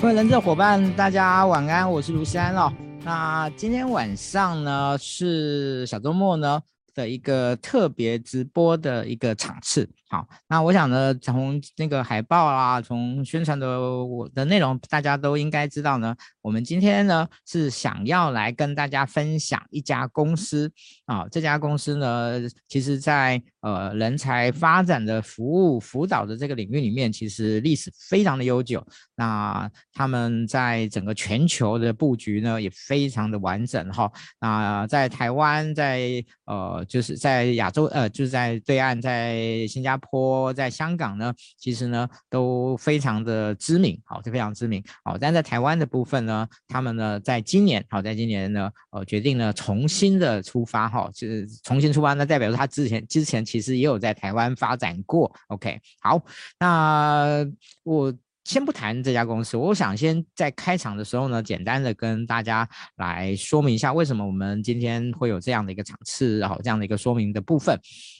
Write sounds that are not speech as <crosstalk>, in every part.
各位人质伙伴，大家晚安，我是卢山哦。那今天晚上呢是小周末呢的一个特别直播的一个场次。好，那我想呢，从那个海报啊，从宣传的我的内容，大家都应该知道呢。我们今天呢是想要来跟大家分享一家公司啊，这家公司呢，其实在呃人才发展的服务辅导的这个领域里面，其实历史非常的悠久。那他们在整个全球的布局呢，也非常的完整哈。那在台湾，在呃就是在亚洲呃就是在对岸，在新加坡。坡在香港呢，其实呢都非常的知名，好，是非常知名，好，但在台湾的部分呢，他们呢在今年，好，在今年呢，呃，决定呢重新的出发，哈，就是重新出发，那代表说他之前之前其实也有在台湾发展过，OK，好，那我。先不谈这家公司，我想先在开场的时候呢，简单的跟大家来说明一下，为什么我们今天会有这样的一个场次，然后这样的一个说明的部分。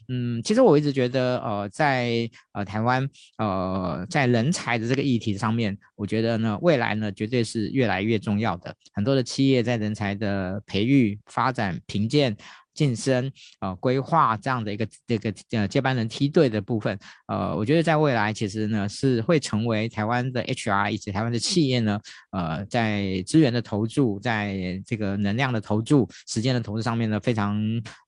嗯，其实我一直觉得，呃，在呃台湾，呃，在人才的这个议题上面，我觉得呢，未来呢，绝对是越来越重要的。很多的企业在人才的培育、发展、评鉴。晋升啊，规划这样的一个这个呃接班人梯队的部分，呃，我觉得在未来其实呢是会成为台湾的 HR 以及台湾的企业呢，呃，在资源的投注，在这个能量的投注、时间的投资上面呢，非常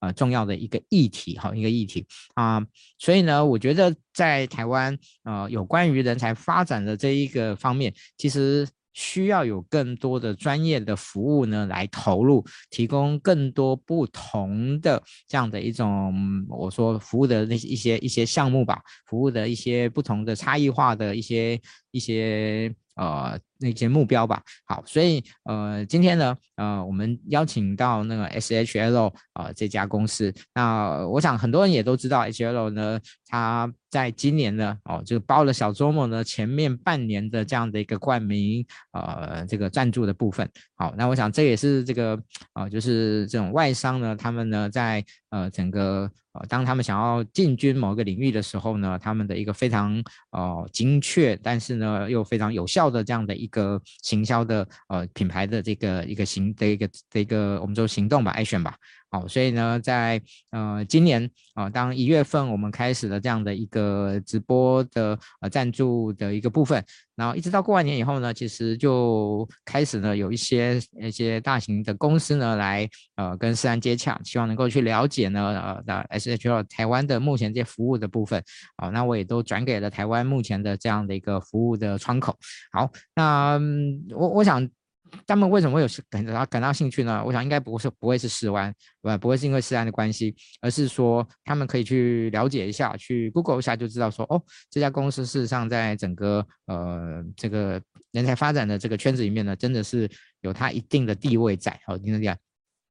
呃重要的一个议题哈，一个议题啊，所以呢，我觉得在台湾呃有关于人才发展的这一个方面，其实。需要有更多的专业的服务呢，来投入，提供更多不同的这样的一种，我说服务的那一些一些项目吧，服务的一些不同的差异化的一些一些。呃，那些目标吧。好，所以呃，今天呢，呃，我们邀请到那个 SHL 呃这家公司。那我想很多人也都知道，SHL 呢，它在今年呢，哦，就包了小周末呢前面半年的这样的一个冠名，呃，这个赞助的部分。好，那我想这也是这个啊、呃，就是这种外商呢，他们呢在呃整个呃。当他们想要进军某个领域的时候呢，他们的一个非常呃精确，但是呢又非常有效的这样的一个行销的呃品牌的这个一个行的一个的一个我们说行动吧，action 吧。好，所以呢，在呃今年啊、呃，当一月份我们开始了这样的一个直播的呃赞助的一个部分，然后一直到过完年以后呢，其实就开始呢有一些一些大型的公司呢来呃跟思安接洽，希望能够去了解呢呃的 SHL 台湾的目前这些服务的部分，好，那我也都转给了台湾目前的这样的一个服务的窗口。好，那我我想。他们为什么会有感到感到兴趣呢？我想应该不是不会是思安，不不会是因为思安的关系，而是说他们可以去了解一下，去 Google 一下就知道说哦，这家公司事实上在整个呃这个人才发展的这个圈子里面呢，真的是有它一定的地位在，好，听得见？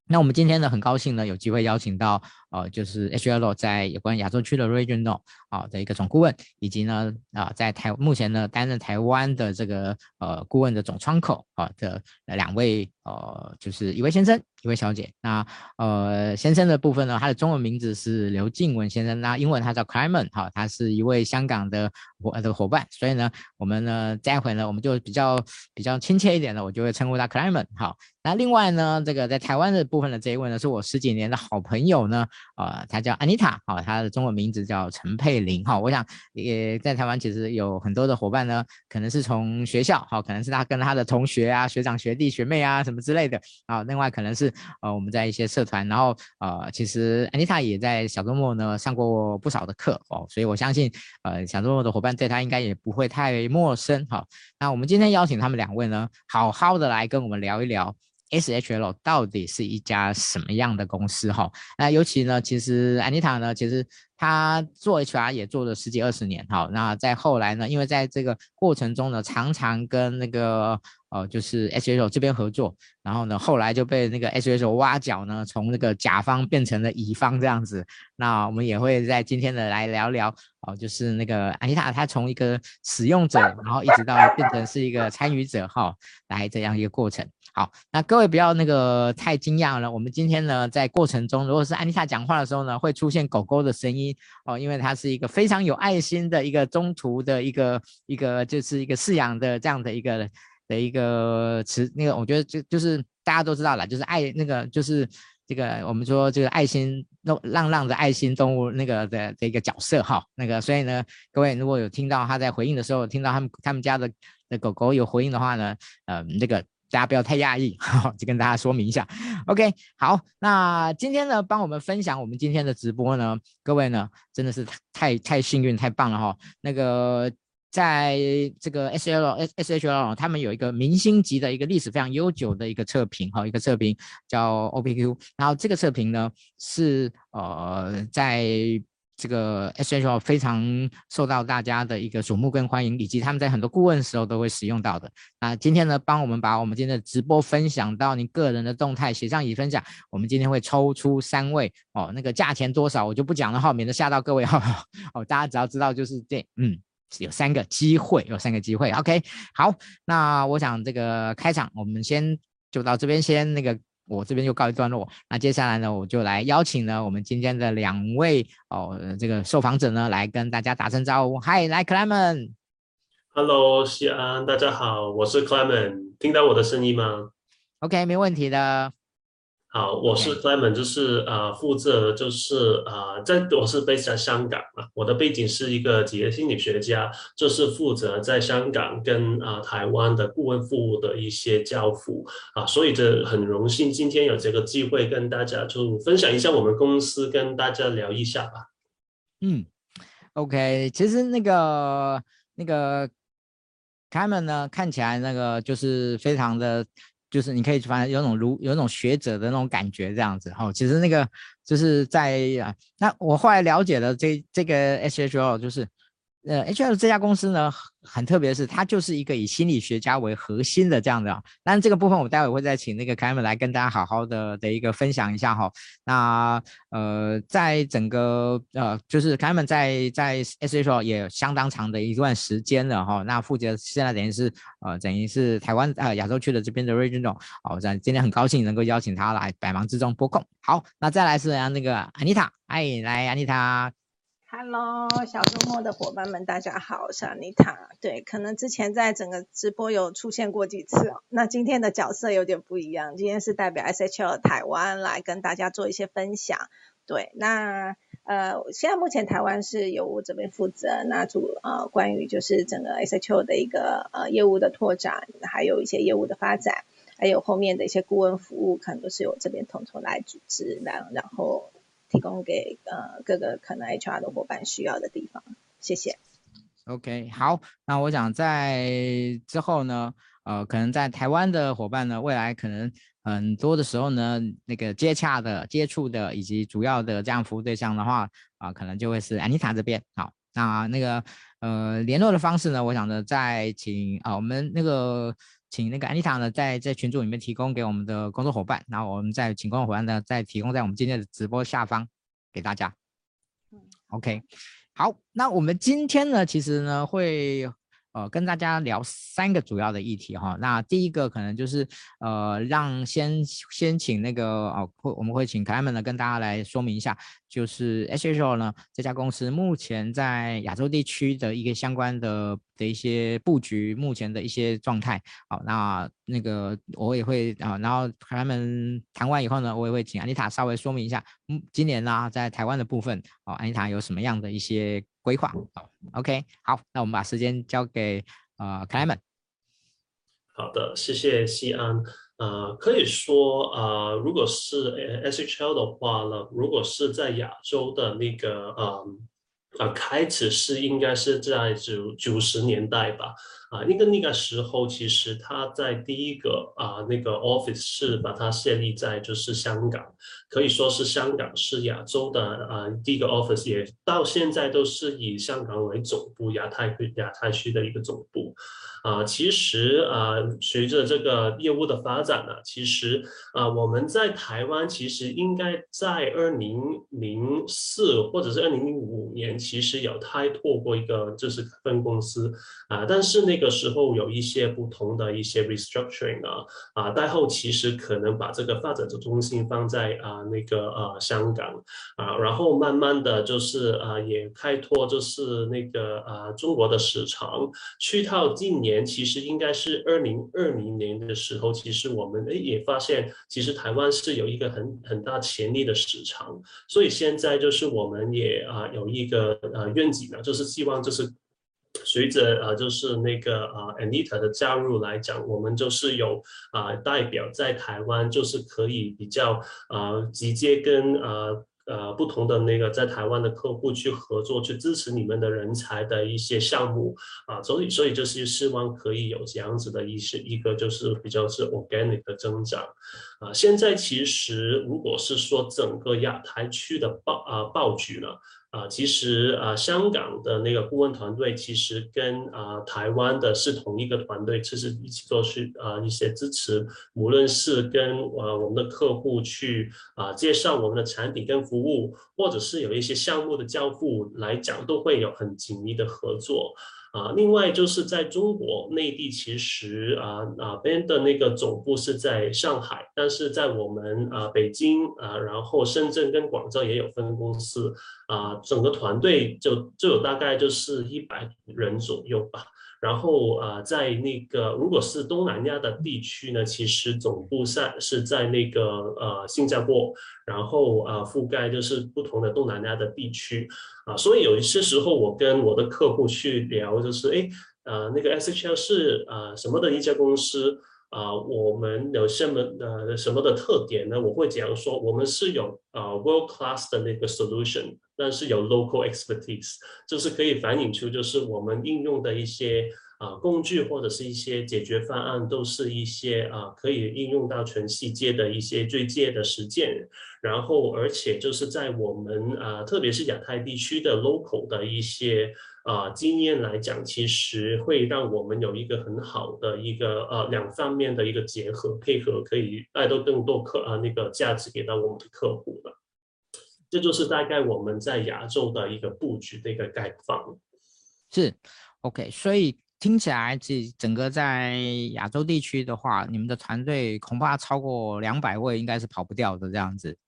那我们今天呢，很高兴呢，有机会邀请到，呃，就是 HL 在有关亚洲区的 Regional 啊的一个总顾问，以及呢，啊，在台目前呢担任台湾的这个呃顾问的总窗口啊的两位，呃，就是一位先生，一位小姐。那呃先生的部分呢，他的中文名字是刘静文先生，那英文他叫 Climan 哈，他是一位香港的伙的伙伴，所以呢，我们呢待会呢，我们就比较比较亲切一点的，我就会称呼他 Clement 好。那另外呢，这个在台湾的部分的这一位呢，是我十几年的好朋友呢，呃，他叫 Anita，好，他的中文名字叫陈佩玲，好，我想也在台湾其实有很多的伙伴呢，可能是从学校，好，可能是他跟他的同学啊、学长、学弟、学妹啊什么之类的，啊，另外可能是呃我们在一些社团，然后呃，其实 Anita 也在小周末呢上过不少的课哦，所以我相信呃小周末的伙伴对他应该也不会太陌生，好，那我们今天邀请他们两位呢，好好的来跟我们聊一聊。SHL 到底是一家什么样的公司？哈，那尤其呢，其实安妮塔呢，其实她做 HR 也做了十几二十年，哈，那在后来呢，因为在这个过程中呢，常常跟那个呃，就是 SHL 这边合作，然后呢，后来就被那个 SHL 挖角呢，从那个甲方变成了乙方这样子。那我们也会在今天的来聊聊，哦，就是那个安妮塔她从一个使用者，然后一直到变成是一个参与者，哈，来这样一个过程。好，那各位不要那个太惊讶了。我们今天呢，在过程中，如果是安妮塔讲话的时候呢，会出现狗狗的声音哦，因为它是一个非常有爱心的一个中途的一个一个就是一个饲养的这样的一个的一个词，那个我觉得就就是大家都知道了，就是爱那个就是这个我们说这个爱心浪浪的爱心动物那个的的一个角色哈，那个所以呢，各位如果有听到他在回应的时候，听到他们他们家的的狗狗有回应的话呢，呃，那个。大家不要太讶异，<laughs> 哈，就跟大家说明一下。OK，好，那今天呢，帮我们分享我们今天的直播呢，各位呢，真的是太太幸运，太棒了哈。那个在这个 S L S S H L 他们有一个明星级的一个历史非常悠久的一个测评哈，一个测评叫 OPQ，然后这个测评呢是呃在。这个 SHL 非常受到大家的一个瞩目跟欢迎，以及他们在很多顾问时候都会使用到的。那今天呢，帮我们把我们今天的直播分享到您个人的动态，写上已分享。我们今天会抽出三位哦，那个价钱多少我就不讲了哈，免得吓到各位哈。哦，大家只要知道就是这，嗯，有三个机会，有三个机会。OK，好，那我想这个开场我们先就到这边先那个。我这边就告一段落，那接下来呢，我就来邀请呢我们今天的两位哦，这个受访者呢来跟大家打声招呼。嗨，来，Clement。Hello，西安，大家好，我是 Clement，听到我的声音吗？OK，没问题的。好，我是 Clement，就是呃负责就是呃在我是 base 在香港嘛，我的背景是一个职业心理学家，就是负责在香港跟啊、呃、台湾的顾问服务的一些交付啊，所以这很荣幸今天有这个机会跟大家就分享一下我们公司，跟大家聊一下吧。嗯，OK，其实那个那个 Clement 呢，看起来那个就是非常的。就是你可以发现有种如有种学者的那种感觉这样子哈，其实那个就是在啊，那我后来了解了这这个 SHO 就是。呃，HL 这家公司呢，很特别是，它就是一个以心理学家为核心的这样的。当然，这个部分我待会会再请那个凯文来跟大家好好的的一个分享一下哈。那呃，在整个呃，就是凯文在在 SHL 也相当长的一段时间了哈。那负责现在等于是呃，等于是台湾呃亚洲区的这边的 regional。好，在今天很高兴能够邀请他来百忙之中拨空。好，那再来是那个 Anita，哎，来 Anita。Hello，小周末的伙伴们，大家好，我是 Anita。对，可能之前在整个直播有出现过几次哦。那今天的角色有点不一样，今天是代表 SHL 台湾来跟大家做一些分享。对，那呃，现在目前台湾是由我这边负责，那主呃关于就是整个 SHL 的一个呃业务的拓展，还有一些业务的发展，还有后面的一些顾问服务，可能都是由这边统筹来组织，然然后。提供给呃各个可能 HR 的伙伴需要的地方，谢谢。OK，好，那我想在之后呢，呃，可能在台湾的伙伴呢，未来可能很多的时候呢，那个接洽的、接触的以及主要的这样服务对象的话，啊、可能就会是 Anita 这边。好，那那个呃联络的方式呢，我想呢再请啊、我们那个。请那个 Anita 呢，在在群组里面提供给我们的工作伙伴，然后我们再请工作伙伴呢，再提供在我们今天的直播下方给大家。OK，好，那我们今天呢，其实呢会。呃，跟大家聊三个主要的议题哈。那第一个可能就是呃，让先先请那个哦，会我们会请凯文呢跟大家来说明一下，就是 SHL 呢这家公司目前在亚洲地区的一个相关的的一些布局，目前的一些状态。好，那那个我也会啊，然后凯文谈完以后呢，我也会请安妮塔稍微说明一下，嗯，今年呢在台湾的部分，哦，安妮塔有什么样的一些。规划好，OK，好，那我们把时间交给呃 Clement。好的，谢谢西安。呃，可以说呃，如果是 SHL 的话呢，如果是在亚洲的那个呃呃开始是应该是在九九十年代吧。啊，那个那个时候，其实他在第一个啊那个 office 是把它设立在就是香港，可以说是香港是亚洲的啊第一个 office，也到现在都是以香港为总部，亚太区亚太区的一个总部。啊，其实啊，随着这个业务的发展呢，其实啊，我们在台湾其实应该在二零零四或者是二零零五年，其实有开拓过一个就是分公司啊，但是那那个时候有一些不同的一些 restructuring 啊，啊，代后其实可能把这个发展的中心放在啊那个呃香港啊，然后慢慢的就是啊也开拓就是那个啊中国的市场，去到今年其实应该是二零二零年的时候，其实我们诶也发现，其实台湾是有一个很很大潜力的市场，所以现在就是我们也啊有一个呃愿景呢，就是希望就是。随着啊，就是那个啊，Anita 的加入来讲，我们就是有啊代表在台湾，就是可以比较啊直接跟啊呃不同的那个在台湾的客户去合作，去支持你们的人才的一些项目啊，所以所以就是希望可以有这样子的一些一个就是比较是 organic 的增长啊。现在其实如果是说整个亚太区的报啊报局呢。啊，其实啊，香港的那个顾问团队其实跟啊台湾的是同一个团队，其实一起做去啊一些支持，无论是跟啊我们的客户去啊介绍我们的产品跟服务，或者是有一些项目的交付来讲，都会有很紧密的合作。啊，另外就是在中国内地，其实啊啊边的那个总部是在上海，但是在我们啊北京啊，然后深圳跟广州也有分公司啊，整个团队就就有大概就是一百人左右吧。然后啊，在那个如果是东南亚的地区呢，其实总部在是在那个呃新加坡，然后啊覆盖就是不同的东南亚的地区啊，所以有一些时候我跟我的客户去聊，就是哎呃那个 SHL 是呃什么的一家公司。啊，我们有什么呃什么的特点呢？我会讲说，我们是有啊 world class 的那个 solution，但是有 local expertise，就是可以反映出就是我们应用的一些啊工具或者是一些解决方案，都是一些啊可以应用到全世界的一些最佳的实践。然后而且就是在我们啊特别是亚太地区的 local 的一些。啊，经验来讲，其实会让我们有一个很好的一个呃两方面的一个结合配合，可以带到更多客啊那个价值给到我们的客户了。这就是大概我们在亚洲的一个布局的一个概况。是，OK，所以听起来这整个在亚洲地区的话，你们的团队恐怕超过两百位，应该是跑不掉的这样子。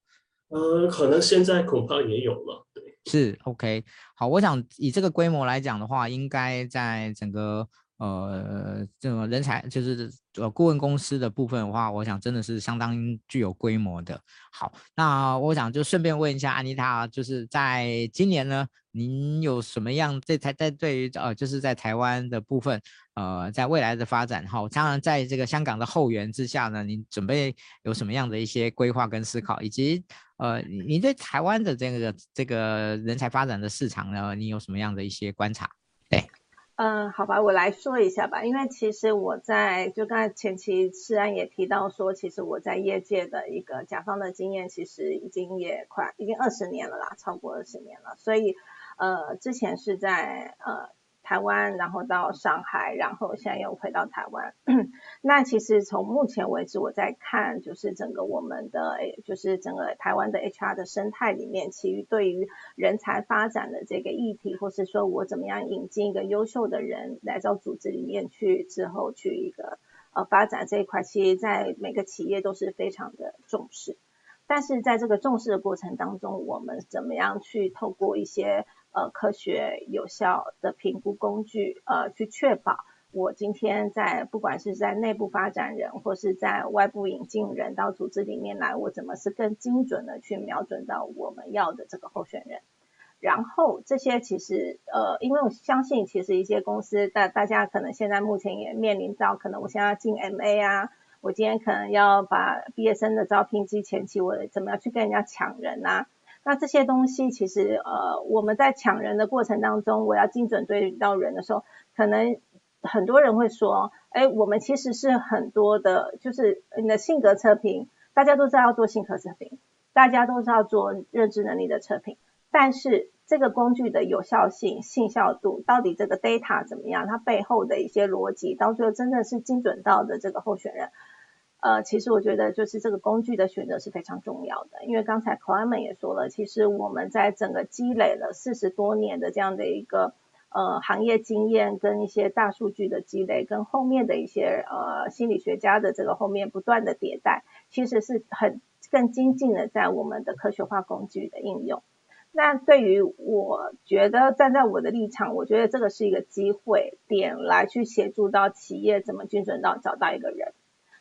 呃，可能现在恐怕也有了。是 OK，好，我想以这个规模来讲的话，应该在整个呃这个人才就是呃顾问公司的部分的话，我想真的是相当具有规模的。好，那我想就顺便问一下安妮塔，就是在今年呢，您有什么样在台在对于呃就是在台湾的部分呃在未来的发展哈，当然在这个香港的后援之下呢，您准备有什么样的一些规划跟思考，以及。呃，你对台湾的这个这个人才发展的市场呢，你有什么样的一些观察？对，嗯，好吧，我来说一下吧。因为其实我在就刚才前期世安也提到说，其实我在业界的一个甲方的经验，其实已经也快已经二十年了啦，超过二十年了。所以呃，之前是在呃。台湾，然后到上海，然后现在又回到台湾。<clears throat> 那其实从目前为止，我在看，就是整个我们的，就是整个台湾的 HR 的生态里面，其余对于人才发展的这个议题，或是说我怎么样引进一个优秀的人来到组织里面去，之后去一个呃发展这一块，其实在每个企业都是非常的重视。但是在这个重视的过程当中，我们怎么样去透过一些呃，科学有效的评估工具，呃，去确保我今天在不管是在内部发展人，或是在外部引进人到组织里面来，我怎么是更精准的去瞄准到我们要的这个候选人。然后这些其实，呃，因为我相信，其实一些公司大大家可能现在目前也面临到，可能我现在要进 MA 啊，我今天可能要把毕业生的招聘季前期，我怎么样去跟人家抢人啊？那这些东西其实，呃，我们在抢人的过程当中，我要精准对到人的时候，可能很多人会说，哎，我们其实是很多的，就是你的性格测评，大家都知道要做性格测评，大家都知道做认知能力的测评，但是这个工具的有效性、信效度，到底这个 data 怎么样，它背后的一些逻辑，到最后真的是精准到的这个候选人。呃，其实我觉得就是这个工具的选择是非常重要的，因为刚才 Clement 也说了，其实我们在整个积累了四十多年的这样的一个呃行业经验跟一些大数据的积累，跟后面的一些呃心理学家的这个后面不断的迭代，其实是很更精进的在我们的科学化工具的应用。那对于我觉得站在我的立场，我觉得这个是一个机会点来去协助到企业怎么精准到找到一个人。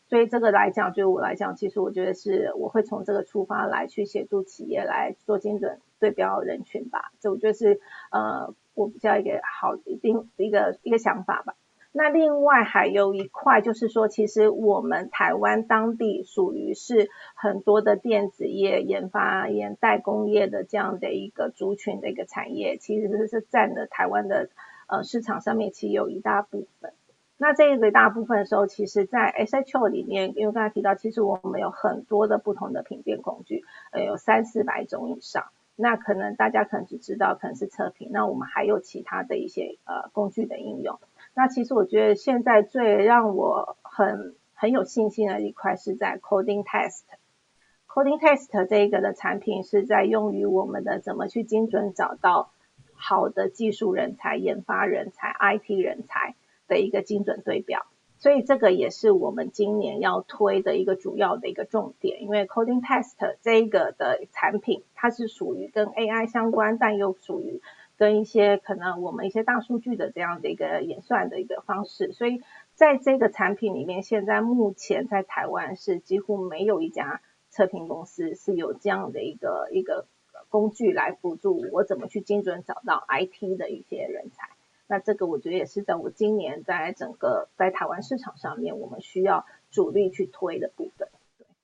所以这个来讲，对我来讲，其实我觉得是我会从这个出发来去协助企业来做精准对标人群吧。这我觉得是呃我比较一个好一定一个一个想法吧。那另外还有一块就是说，其实我们台湾当地属于是很多的电子业研发、研代工业的这样的一个族群的一个产业，其实是占了台湾的呃市场上面其实有一大部分。那这个大部分的时候，其实在 SHO 里面，因为刚才提到，其实我们有很多的不同的品鉴工具，呃，有三四百种以上。那可能大家可能只知道可能是测评，那我们还有其他的一些呃工具的应用。那其实我觉得现在最让我很很有信心的一块是在 coding test。coding test 这一个的产品是在用于我们的怎么去精准找到好的技术人才、研发人才、IT 人才的一个精准对标。所以这个也是我们今年要推的一个主要的一个重点，因为 coding test 这一个的产品，它是属于跟 AI 相关，但又属于跟一些可能我们一些大数据的这样的一个演算的一个方式，所以在这个产品里面，现在目前在台湾是几乎没有一家测评公司是有这样的一个一个工具来辅助我怎么去精准找到 IT 的一些人才。那这个我觉得也是在我今年在整个在台湾市场上面，我们需要主力去推的部分。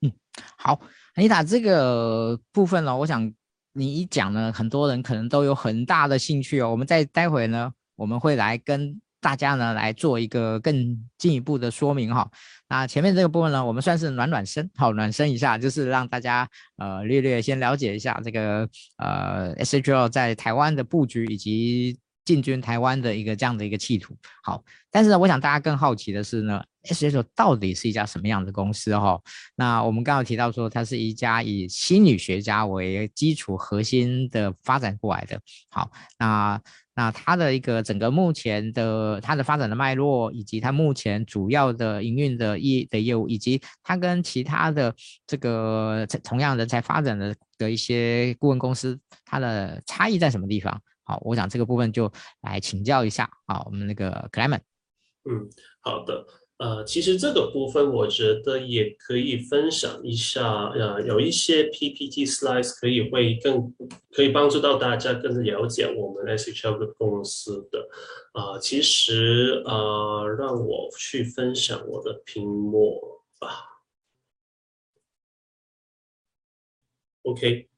嗯，好，安妮塔这个部分呢，我想。你一讲呢，很多人可能都有很大的兴趣哦。我们再待会呢，我们会来跟大家呢来做一个更进一步的说明哈。那前面这个部分呢，我们算是暖暖身，好，暖身一下，就是让大家呃略略先了解一下这个呃 SHL 在台湾的布局以及。进军台湾的一个这样的一个企图，好，但是呢，我想大家更好奇的是呢，SHL 到底是一家什么样的公司哈？那我们刚刚提到说，它是一家以心理学家为基础核心的发展过来的，好，那那它的一个整个目前的它的发展的脉络，以及它目前主要的营运的业的业务，以及它跟其他的这个同样人才发展的的一些顾问公司，它的差异在什么地方？好，我想这个部分就来请教一下啊，我们那个 c l e m e n。嗯，好的，呃，其实这个部分我觉得也可以分享一下，呃，有一些 PPT slides 可以会更可以帮助到大家更了解我们 SHL 的公司的，啊、其实呃，让我去分享我的屏幕吧。OK。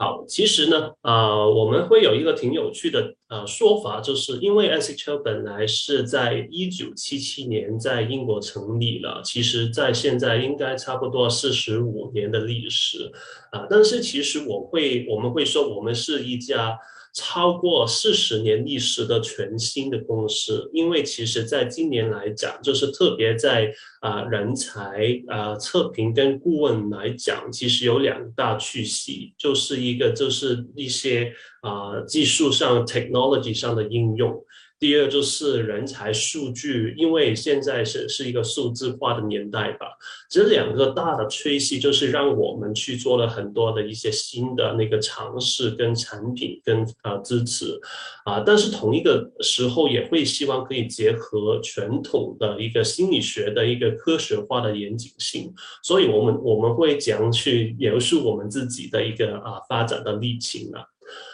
好，其实呢，呃，我们会有一个挺有趣的呃说法，就是因为 SHL 本来是在一九七七年在英国成立了，其实在现在应该差不多四十五年的历史，啊、但是其实我会我们会说我们是一家。超过四十年历史的全新的公司，因为其实在今年来讲，就是特别在啊、人才啊、测评跟顾问来讲，其实有两大趋势，就是一个就是一些啊、技术上 technology 上的应用。第二就是人才数据，因为现在是是一个数字化的年代吧，这两个大的趋势就是让我们去做了很多的一些新的那个尝试跟产品跟啊、支持啊，但是同一个时候也会希望可以结合传统的一个心理学的一个科学化的严谨性，所以我们我们会讲去描述我们自己的一个啊发展的历程啊。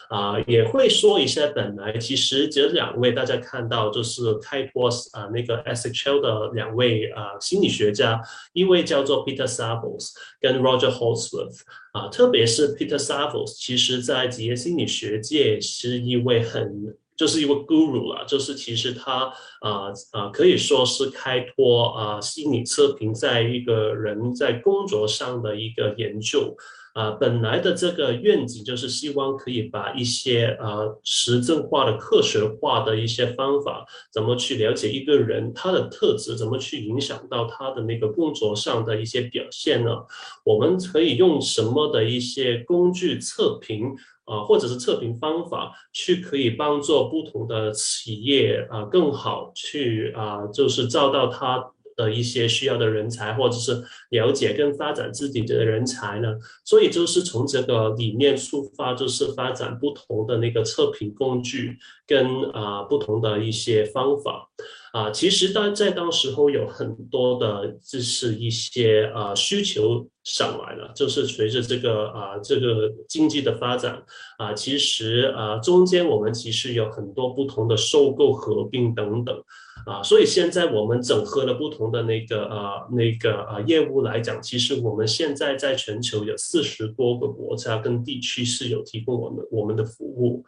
啊、也会说一下，本来其实这两位大家看到就是开拓啊、那个 SHL 的两位啊、心理学家，一位叫做 Peter Savos 跟 Roger Holsworth 啊、特别是 Peter Savos，其实在职业心理学界是一位很就是一位 guru 啊，就是其实他啊啊、可以说是开拓啊、心理测评在一个人在工作上的一个研究。啊，本来的这个愿景就是希望可以把一些呃实证化的科学化的一些方法，怎么去了解一个人他的特质，怎么去影响到他的那个工作上的一些表现呢？我们可以用什么的一些工具测评啊，或者是测评方法，去可以帮助不同的企业啊更好去啊，就是找到他。的一些需要的人才，或者是了解跟发展自己的人才呢，所以就是从这个理念出发，就是发展不同的那个测评工具跟啊不同的一些方法。啊，其实当在当时候有很多的就是一些啊需求上来了，就是随着这个啊这个经济的发展啊，其实啊中间我们其实有很多不同的收购合并等等。啊，所以现在我们整合了不同的那个啊那个啊业务来讲，其实我们现在在全球有四十多个国家跟地区是有提供我们我们的服务。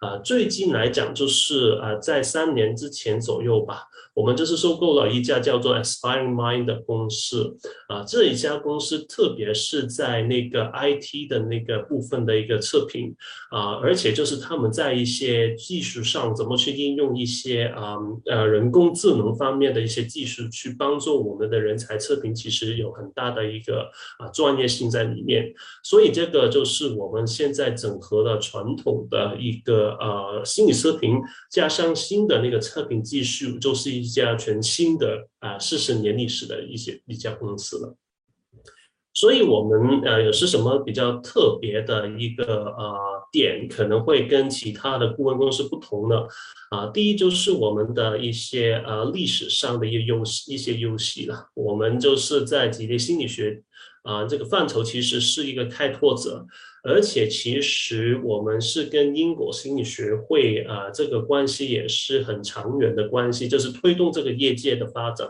啊，最近来讲就是啊，在三年之前左右吧，我们就是收购了一家叫做 Aspiring Mind 的公司。啊，这一家公司特别是在那个 IT 的那个部分的一个测评啊，而且就是他们在一些技术上怎么去应用一些啊呃人工智能方面的一些技术去帮助我们的人才测评，其实有很大的一个啊专业性在里面。所以这个就是我们现在整合了传统的一个。呃，心理测评加上新的那个测评技术，就是一家全新的啊四十年历史的一些一家公司了。所以，我们呃有是什么比较特别的一个呃点，可能会跟其他的顾问公司不同呢？啊，第一就是我们的一些呃历史上的一些优势一些优势了。我们就是在职业心理学啊这个范畴，其实是一个开拓者。而且其实我们是跟英国心理学会啊，这个关系也是很长远的关系，就是推动这个业界的发展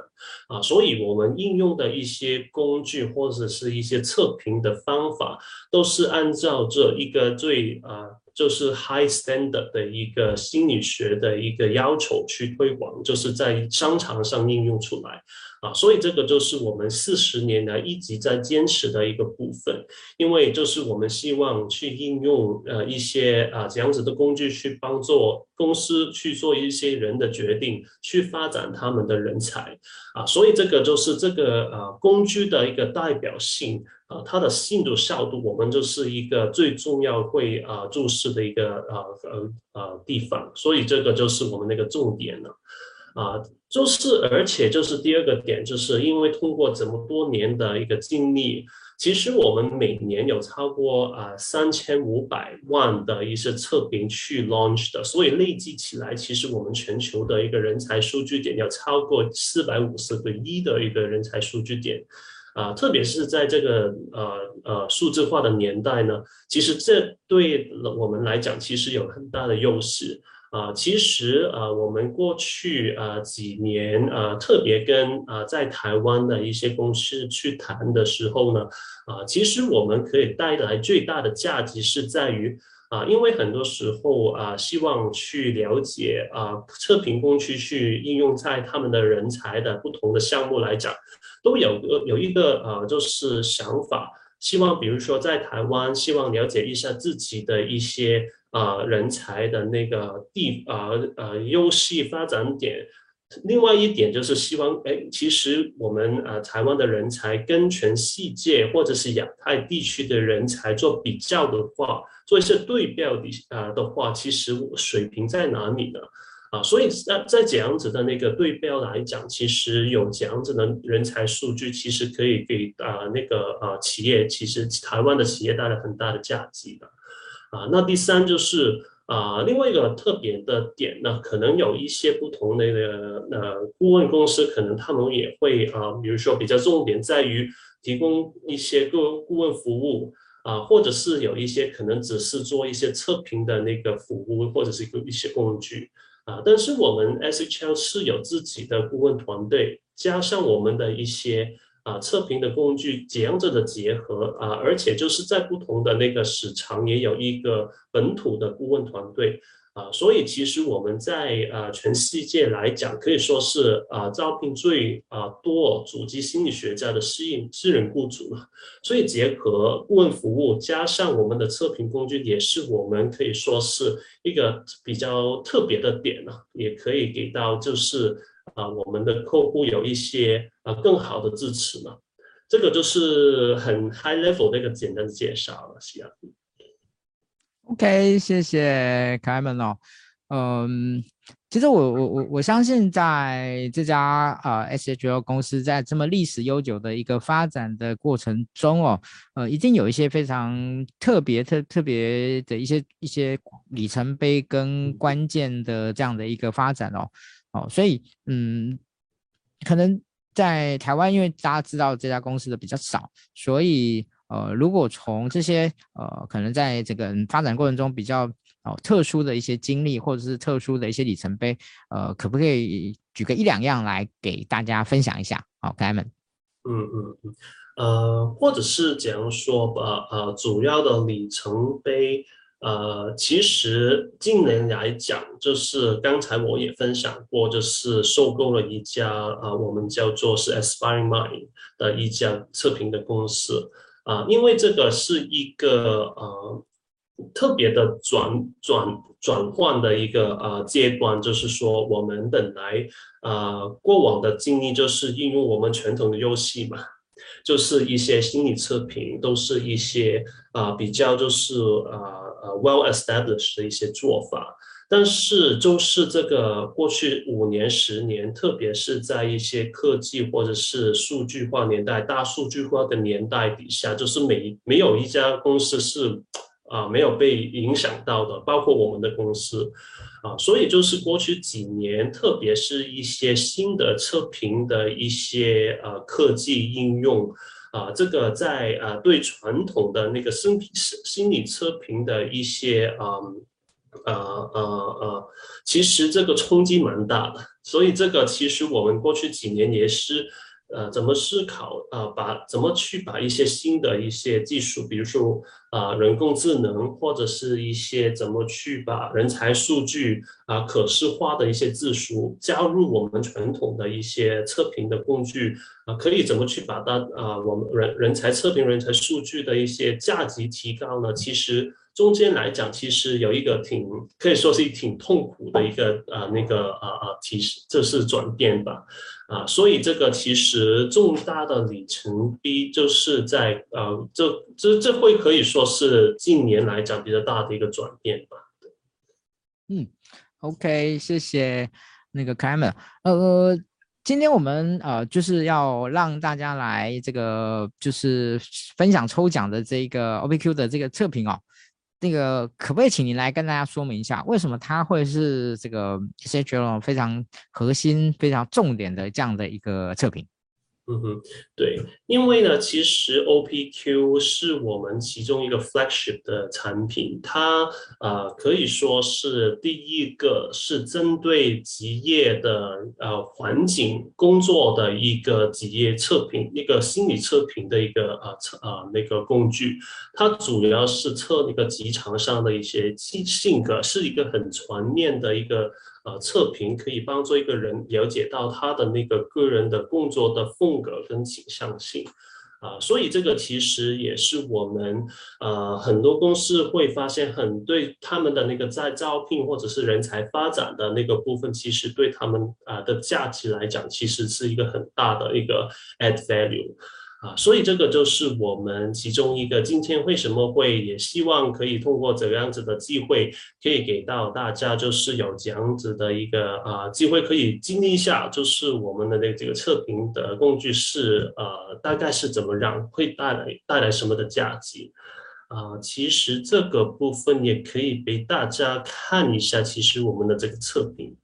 啊，所以我们应用的一些工具或者是一些测评的方法，都是按照这一个最啊，就是 high standard 的一个心理学的一个要求去推广，就是在商场上应用出来。啊，所以这个就是我们四十年来一直在坚持的一个部分，因为就是我们希望去应用呃一些啊这样子的工具去帮助公司去做一些人的决定，去发展他们的人才。啊，所以这个就是这个啊工具的一个代表性啊，它的信度效度，我们就是一个最重要会啊注视的一个啊呃呃地方，所以这个就是我们那个重点了。啊，就是，而且就是第二个点，就是因为通过这么多年的一个经历，其实我们每年有超过啊三千五百万的一些测评去 launch 的，所以累计起来，其实我们全球的一个人才数据点要超过四百五十个亿的一个人才数据点，啊，特别是在这个呃呃数字化的年代呢，其实这对我们来讲，其实有很大的优势。啊，其实啊，我们过去啊几年啊，特别跟啊在台湾的一些公司去谈的时候呢，啊，其实我们可以带来最大的价值是在于啊，因为很多时候啊，希望去了解啊测评工具去应用在他们的人才的不同的项目来讲，都有个有一个啊，就是想法，希望比如说在台湾，希望了解一下自己的一些。啊、人才的那个地啊呃优势发展点，另外一点就是希望，哎，其实我们啊、台湾的人才跟全世界或者是亚太地区的人才做比较的话，做一些对标的啊的话，其实水平在哪里呢？啊，所以在在这样子的那个对标来讲，其实有这样子的人才数据，其实可以给啊那个啊企业，其实台湾的企业带来很大的价值的。啊，那第三就是啊，另外一个特别的点呢，可能有一些不同的呃顾问公司，可能他们也会啊，比如说比较重点在于提供一些顾顾问服务啊，或者是有一些可能只是做一些测评的那个服务，或者是一些工具啊，但是我们 SHL 是有自己的顾问团队，加上我们的一些。啊，测评的工具这样子的结合啊，而且就是在不同的那个市场也有一个本土的顾问团队啊，所以其实我们在啊全世界来讲，可以说是啊招聘最啊多主机心理学家的私人私人雇主了。所以结合顾问服务加上我们的测评工具，也是我们可以说是一个比较特别的点了，也可以给到就是啊我们的客户有一些啊更好的支持嘛。这个就是很 high level 的一个简单的介绍了，是啊。OK，谢谢凯文哦。嗯，其实我我我我相信，在这家呃 SHL 公司在这么历史悠久的一个发展的过程中哦，呃，一定有一些非常特别特特别的一些一些里程碑跟关键的这样的一个发展哦。哦，所以嗯，可能在台湾，因为大家知道这家公司的比较少，所以。呃，如果从这些呃，可能在这个发展过程中比较哦特殊的一些经历，或者是特殊的一些里程碑，呃，可不可以举个一两样来给大家分享一下？好哦，开门。嗯嗯嗯，呃，或者是假如说吧，呃，主要的里程碑，呃，其实近年来讲，就是刚才我也分享过，就是收购了一家啊、我们叫做是 Aspiring Mind 的一家测评的公司。啊，因为这个是一个呃特别的转转转换的一个呃阶段，就是说我们本来呃过往的经历就是应用我们传统的游戏嘛，就是一些心理测评都是一些啊、比较就是呃呃 well established 的一些做法。但是，就是这个过去五年、十年，特别是在一些科技或者是数据化年代、大数据化的年代底下，就是没没有一家公司是啊没有被影响到的，包括我们的公司啊。所以，就是过去几年，特别是一些新的测评的一些呃科技应用啊，这个在啊对传统的那个心理心理测评的一些啊。啊啊啊，其实这个冲击蛮大的，所以这个其实我们过去几年也是，呃，怎么思考啊、呃，把怎么去把一些新的一些技术，比如说啊、人工智能或者是一些怎么去把人才数据啊、可视化的一些字数加入我们传统的一些测评的工具啊、可以怎么去把它啊、我们人人才测评人才数据的一些价值提高呢？其实。中间来讲，其实有一个挺可以说是挺痛苦的一个呃那个呃呃提示，这是转变吧，啊，所以这个其实重大的里程碑就是在呃这这这会可以说是近年来讲比较大的一个转变吧。嗯，OK，谢谢那个 Clement，呃，今天我们呃就是要让大家来这个就是分享抽奖的这个 OPQ 的这个测评哦。那个可不可以请您来跟大家说明一下，为什么它会是这个 CHL 非常核心、非常重点的这样的一个测评？嗯哼，对，因为呢，其实 OPQ 是我们其中一个 flagship 的产品，它呃可以说是第一个是针对职业的呃环境工作的一个职业测评，一个心理测评的一个呃测呃那个工具，它主要是测那个职场上的一些性性格，是一个很全面的一个。呃，测评可以帮助一个人了解到他的那个个人的工作的风格跟倾向性，啊，所以这个其实也是我们呃很多公司会发现很对他们的那个在招聘或者是人才发展的那个部分，其实对他们啊的价值来讲，其实是一个很大的一个 add value。啊，所以这个就是我们其中一个今天为什么会也希望可以通过这样子的机会，可以给到大家就是有这样子的一个啊机会，可以经历一下，就是我们的那这个测评的工具是呃大概是怎么样，会带来带来什么的价值啊？其实这个部分也可以给大家看一下，其实我们的这个测评。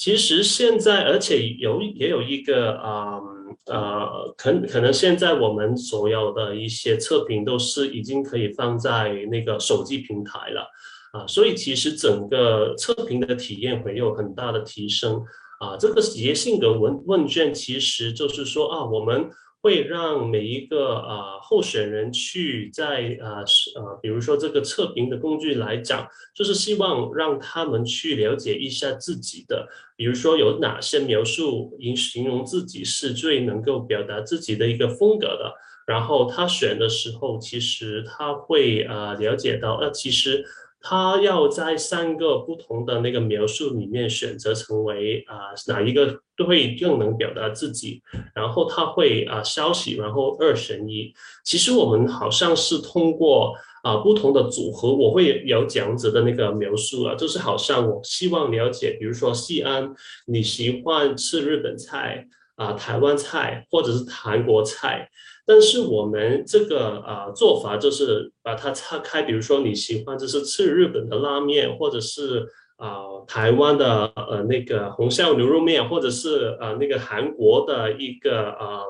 其实现在，而且有也有一个啊呃，可可能现在我们所有的一些测评都是已经可以放在那个手机平台了啊，所以其实整个测评的体验会有很大的提升啊。这个企业性格问问卷其实就是说啊，我们会让每一个啊、呃、候选人去在啊呃，比如说这个测评的工具来讲，就是希望让他们去了解一下自己的，比如说有哪些描述，形形容自己是最能够表达自己的一个风格的。然后他选的时候，其实他会啊、呃、了解到，呃，其实。他要在三个不同的那个描述里面选择成为啊、哪一个会更能表达自己，然后他会啊消息，然后二选一。其实我们好像是通过啊、不同的组合，我会有这样子的那个描述啊，就是好像我希望了解，比如说西安，你喜欢吃日本菜啊、台湾菜或者是韩国菜。但是我们这个啊、做法就是把它拆开，比如说你喜欢就是吃日本的拉面，或者是啊、台湾的呃那个红烧牛肉面，或者是呃那个韩国的一个呃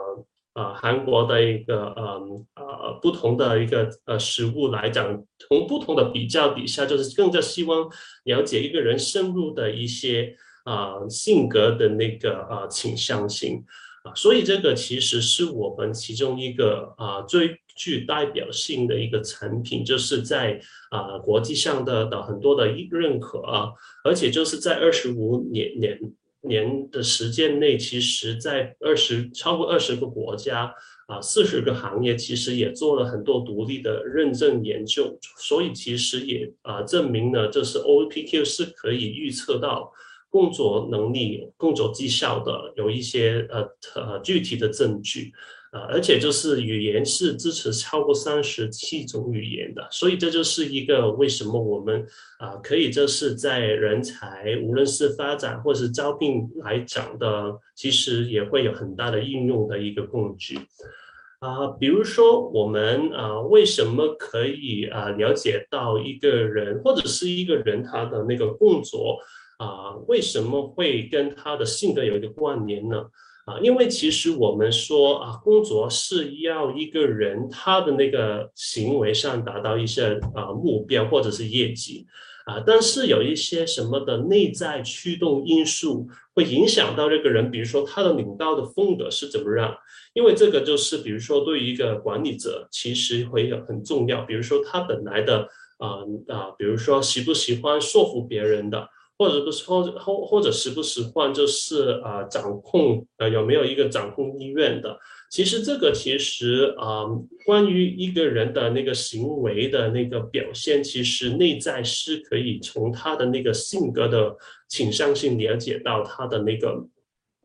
呃韩国的一个呃呃不同的一个呃食物来讲，从不同的比较底下，就是更加希望了解一个人深入的一些啊、性格的那个啊、呃、倾向性。啊，所以这个其实是我们其中一个啊最具代表性的一个产品，就是在啊国际上的的很多的认可啊，而且就是在二十五年年年的时间内，其实在二十超过二十个国家啊四十个行业，其实也做了很多独立的认证研究，所以其实也啊证明了，就是 OPQ 是可以预测到。工作能力、工作绩效的有一些呃呃具体的证据，呃，而且就是语言是支持超过三十七种语言的，所以这就是一个为什么我们啊、可以就是在人才无论是发展或是招聘来讲的，其实也会有很大的应用的一个工具啊、比如说我们啊、为什么可以啊、了解到一个人或者是一个人他的那个工作。啊，为什么会跟他的性格有一个关联呢？啊，因为其实我们说啊，工作是要一个人他的那个行为上达到一些啊目标或者是业绩啊，但是有一些什么的内在驱动因素会影响到这个人，比如说他的领导的风格是怎么样？因为这个就是比如说对于一个管理者其实会有很重要，比如说他本来的啊啊，比如说喜不喜欢说服别人的。或者不是，或者或或者时不时换，就是啊、呃，掌控呃有没有一个掌控意愿的？其实这个其实啊、关于一个人的那个行为的那个表现，其实内在是可以从他的那个性格的倾向性了解到他的那个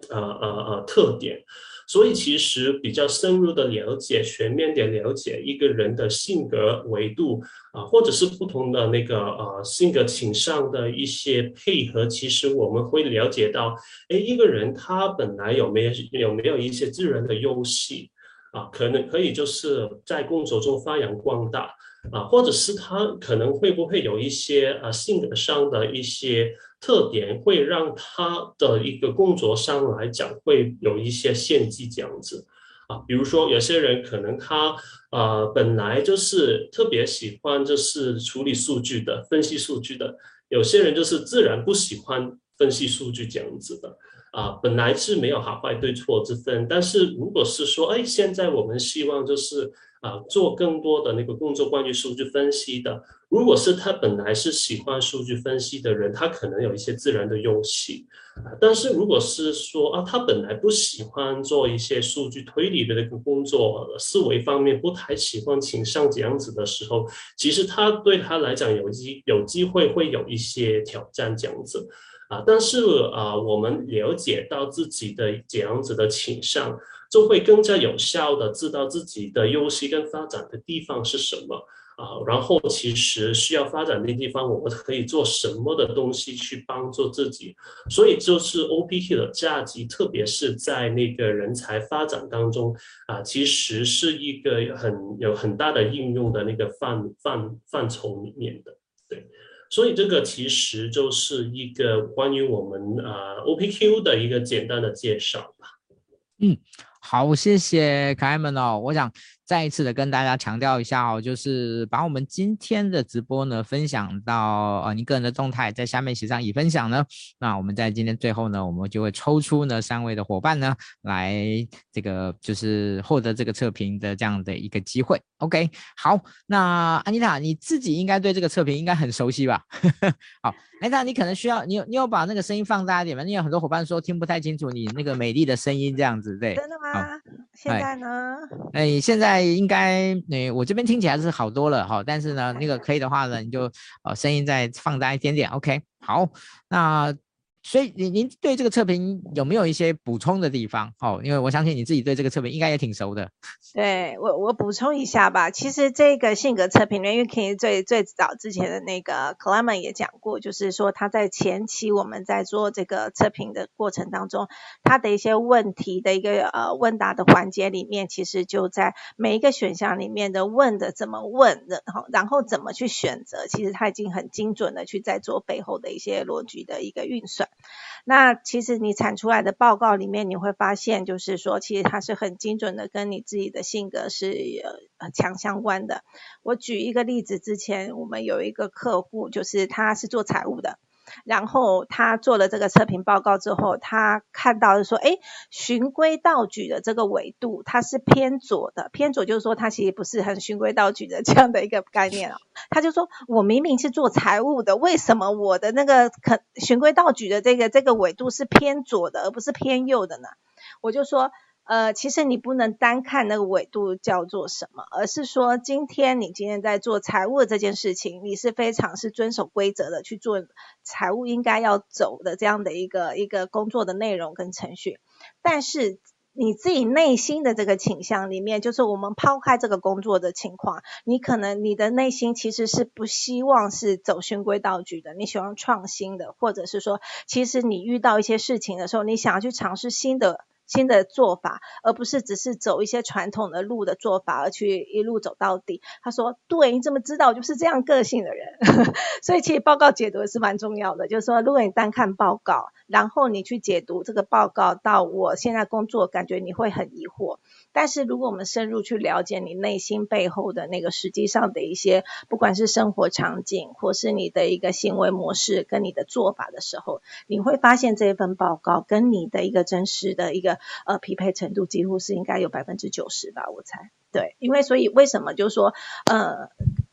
呃呃呃特点。所以其实比较深入的了解，全面的了解一个人的性格维度啊，或者是不同的那个呃性格倾向的一些配合，其实我们会了解到，哎，一个人他本来有没有有没有一些自然的优势啊，可能可以就是在工作中发扬光大。啊，或者是他可能会不会有一些啊性格上的一些特点，会让他的一个工作上来讲会有一些限制这样子啊。比如说有些人可能他啊本来就是特别喜欢就是处理数据的、分析数据的，有些人就是自然不喜欢分析数据这样子的啊。本来是没有好坏对错之分，但是如果是说哎，现在我们希望就是。啊，做更多的那个工作关于数据分析的，如果是他本来是喜欢数据分析的人，他可能有一些自然的优势。但是如果是说啊，他本来不喜欢做一些数据推理的那个工作，思维方面不太喜欢倾向这样子的时候，其实他对他来讲有机有机会会有一些挑战这样子。啊，但是啊，我们了解到自己的这样子的倾向。就会更加有效的知道自己的优势跟发展的地方是什么啊，然后其实需要发展的地方，我们可以做什么的东西去帮助自己，所以就是 OPT 的价值，特别是在那个人才发展当中啊，其实是一个很有很大的应用的那个范范范畴里面的，对，所以这个其实就是一个关于我们啊 OPQ 的一个简单的介绍吧，嗯。好，谢谢凯门哦。我想再一次的跟大家强调一下哦，就是把我们今天的直播呢分享到呃你个人的动态，在下面写上已分享呢，那我们在今天最后呢，我们就会抽出呢三位的伙伴呢来这个就是获得这个测评的这样的一个机会。OK，好，那安妮塔你自己应该对这个测评应该很熟悉吧？<laughs> 好，安妮塔你可能需要你有你有把那个声音放大一点吗？因为很多伙伴说听不太清楚你那个美丽的声音这样子，对？真的吗？现在呢？哎，现在应该，哎，我这边听起来是好多了哈，但是呢，那个可以的话呢，你就呃声音再放大一点点，OK，好，那。所以您您对这个测评有没有一些补充的地方？哦，因为我相信你自己对这个测评应该也挺熟的。对，我我补充一下吧。其实这个性格测评，因为可以最最早之前的那个 c l a m a n 也讲过，就是说他在前期我们在做这个测评的过程当中，他的一些问题的一个呃问答的环节里面，其实就在每一个选项里面的问的怎么问的，然后然后怎么去选择，其实他已经很精准的去在做背后的一些逻辑的一个运算。那其实你产出来的报告里面，你会发现，就是说，其实它是很精准的，跟你自己的性格是呃强相关的。我举一个例子，之前我们有一个客户，就是他是做财务的。然后他做了这个测评报告之后，他看到说，哎，循规蹈矩的这个纬度，它是偏左的。偏左就是说，它其实不是很循规蹈矩的这样的一个概念啊。他就说，我明明是做财务的，为什么我的那个可循规蹈矩的这个这个纬度是偏左的，而不是偏右的呢？我就说。呃，其实你不能单看那个纬度叫做什么，而是说今天你今天在做财务的这件事情，你是非常是遵守规则的去做财务应该要走的这样的一个一个工作的内容跟程序。但是你自己内心的这个倾向里面，就是我们抛开这个工作的情况，你可能你的内心其实是不希望是走循规蹈矩的，你喜欢创新的，或者是说，其实你遇到一些事情的时候，你想要去尝试新的。新的做法，而不是只是走一些传统的路的做法，而去一路走到底。他说：“对，你怎么知道？我就是这样个性的人。<laughs> ”所以其实报告解读是蛮重要的。就是说，如果你单看报告，然后你去解读这个报告，到我现在工作，感觉你会很疑惑。但是如果我们深入去了解你内心背后的那个实际上的一些，不管是生活场景，或是你的一个行为模式跟你的做法的时候，你会发现这一份报告跟你的一个真实的一个呃匹配程度几乎是应该有百分之九十吧，我猜。对，因为所以为什么就是说呃，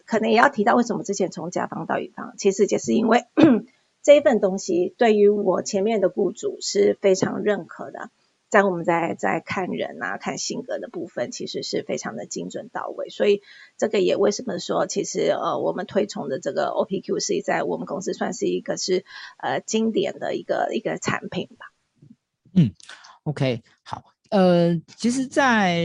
可能也要提到为什么之前从甲方到乙方，其实就是因为 <clears throat> 这一份东西对于我前面的雇主是非常认可的。在我们在在看人啊，看性格的部分，其实是非常的精准到位。所以这个也为什么说，其实呃，我们推崇的这个 OPQC 在我们公司算是一个是呃经典的一个一个产品吧。嗯，OK，好。呃，其实，在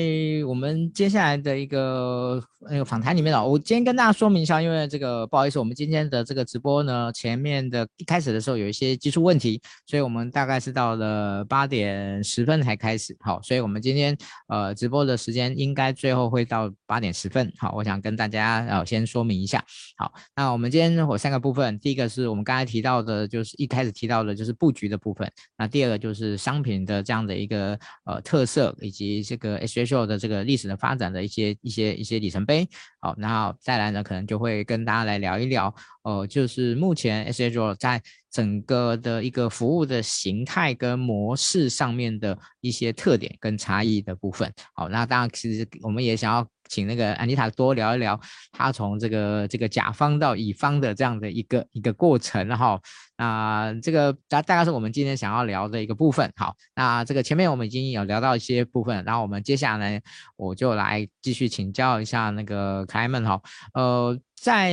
我们接下来的一个那个访谈里面啊，我今天跟大家说明一下，因为这个不好意思，我们今天的这个直播呢，前面的一开始的时候有一些技术问题，所以我们大概是到了八点十分才开始，好，所以我们今天呃直播的时间应该最后会到八点十分，好，我想跟大家呃先说明一下，好，那我们今天有三个部分，第一个是我们刚才提到的，就是一开始提到的就是布局的部分，那第二个就是商品的这样的一个呃特。特色以及这个 SHO 的这个历史的发展的一些一些一些里程碑，好，然后再来呢，可能就会跟大家来聊一聊，哦，就是目前 SHO 在整个的一个服务的形态跟模式上面的一些特点跟差异的部分，好，那当然其实我们也想要。请那个安妮塔多聊一聊，她从这个这个甲方到乙方的这样的一个一个过程哈。那这个大大概是我们今天想要聊的一个部分。好，那这个前面我们已经有聊到一些部分，然后我们接下来我就来继续请教一下那个凯门哈。呃，在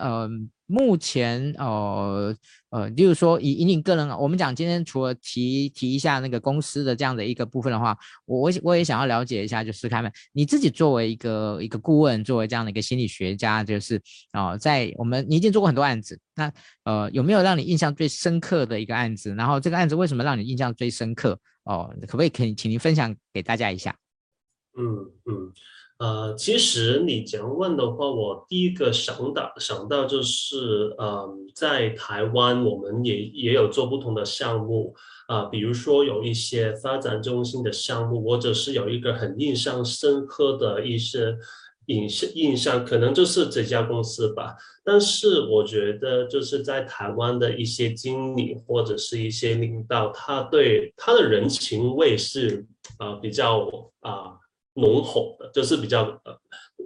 呃。目前，呃呃，例如说以以你个人，我们讲今天除了提提一下那个公司的这样的一个部分的话，我我我也想要了解一下，就是他们你自己作为一个一个顾问，作为这样的一个心理学家，就是啊、在我们你已经做过很多案子，那呃有没有让你印象最深刻的一个案子？然后这个案子为什么让你印象最深刻？哦，可不可以可以请您分享给大家一下？嗯嗯。呃，其实你这样问的话，我第一个想到想到就是，嗯、呃，在台湾我们也也有做不同的项目，啊、比如说有一些发展中心的项目，或者是有一个很印象深刻的一些影象印象，可能就是这家公司吧。但是我觉得就是在台湾的一些经理或者是一些领导，他对他的人情味是啊、呃、比较啊。浓厚的，就是比较呃，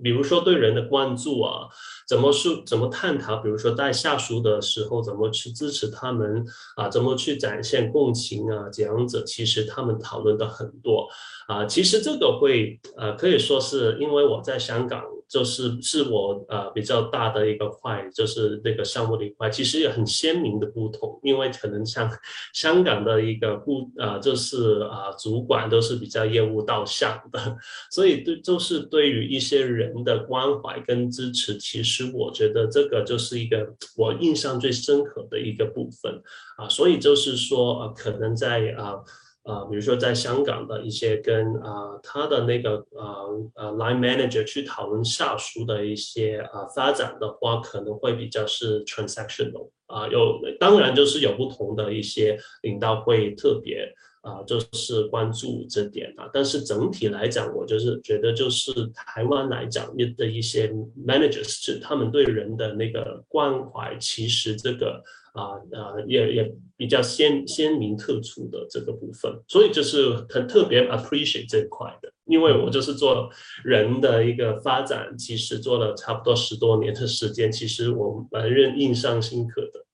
比如说对人的关注啊，怎么是怎么探讨，比如说在下属的时候，怎么去支持他们啊，怎么去展现共情啊，这样子，其实他们讨论的很多啊，其实这个会呃可以说是因为我在香港。就是是我呃比较大的一个块，就是那个项目的一块，其实也很鲜明的不同，因为可能像香港的一个不呃就是啊、呃、主管都是比较业务导向的，所以对就是对于一些人的关怀跟支持，其实我觉得这个就是一个我印象最深刻的一个部分啊，所以就是说呃可能在啊。啊、呃，比如说在香港的一些跟啊、他的那个啊啊、呃、line manager 去讨论下属的一些啊、发展的话，可能会比较是 transactional 啊、有当然就是有不同的一些领导会特别啊、就是关注这点啊，但是整体来讲，我就是觉得就是台湾来讲的一些 managers，他们对人的那个关怀，其实这个。啊啊，也也比较鲜鲜明特殊的这个部分，所以就是很特别 appreciate 这一块的，因为我就是做人的一个发展，其实做了差不多十多年的时间，其实我蛮认印象深刻的。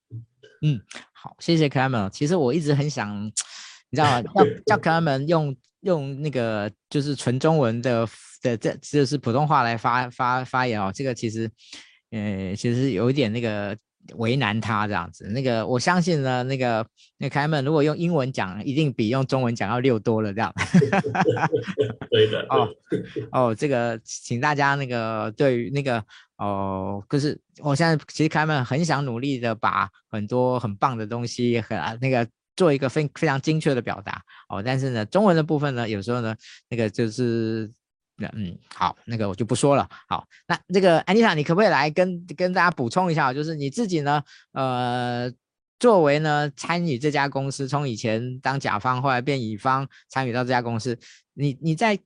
嗯，好，谢谢 Clement。其实我一直很想，你知道吗？叫 <laughs> 叫 Clement 用用那个就是纯中文的的这就是普通话来发发发言哦，这个其实呃其实有一点那个。为难他这样子，那个我相信呢，那个那个凯门如果用英文讲，一定比用中文讲要溜多了这样。<laughs> 对的。哦哦，这个请大家那个对于那个哦，就是我现在其实凯门很想努力的把很多很棒的东西和那个做一个非非常精确的表达哦，但是呢，中文的部分呢，有时候呢，那个就是。嗯，好，那个我就不说了。好，那这个安妮塔，你可不可以来跟跟大家补充一下？就是你自己呢，呃，作为呢参与这家公司，从以前当甲方，后来变乙方，参与到这家公司，你你在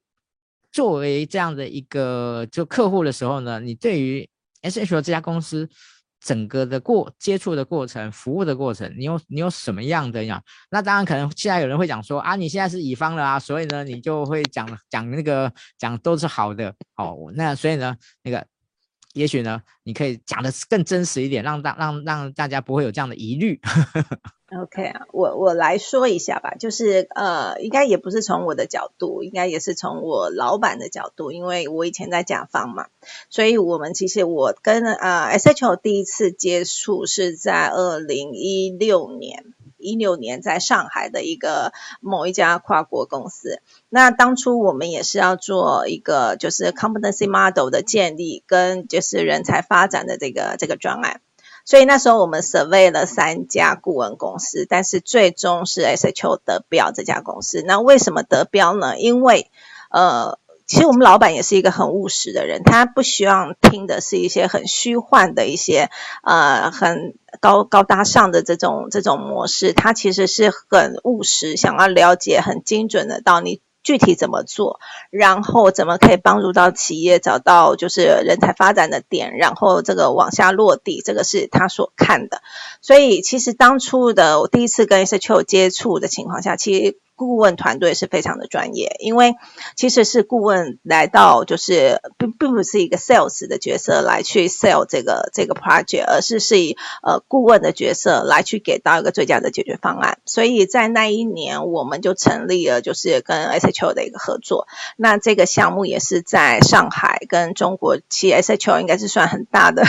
作为这样的一个就客户的时候呢，你对于 SHL 这家公司，整个的过接触的过程，服务的过程，你有你有什么样的呀？那当然可能现在有人会讲说啊，你现在是乙方了啊，所以呢，你就会讲讲那个讲都是好的哦。那所以呢，那个也许呢，你可以讲的更真实一点，让大让让大家不会有这样的疑虑。OK 啊，我我来说一下吧，就是呃，应该也不是从我的角度，应该也是从我老板的角度，因为我以前在甲方嘛，所以我们其实我跟呃 SHO 第一次接触是在二零一六年，一六年在上海的一个某一家跨国公司，那当初我们也是要做一个就是 competency model 的建立跟就是人才发展的这个这个专案。所以那时候我们 survey 了三家顾问公司，但是最终是 SHO 得标这家公司。那为什么得标呢？因为呃，其实我们老板也是一个很务实的人，他不希望听的是一些很虚幻的一些呃很高高大上的这种这种模式，他其实是很务实，想要了解很精准的到你。具体怎么做，然后怎么可以帮助到企业找到就是人才发展的点，然后这个往下落地，这个是他所看的。所以其实当初的我第一次跟 SHL 接触的情况下，其实。顾问团队是非常的专业，因为其实是顾问来到，就是并并不是一个 sales 的角色来去 sell 这个这个 project，而是是以呃顾问的角色来去给到一个最佳的解决方案。所以在那一年，我们就成立了就是跟 SHO 的一个合作。那这个项目也是在上海跟中国，其实 SHL 应该是算很大的。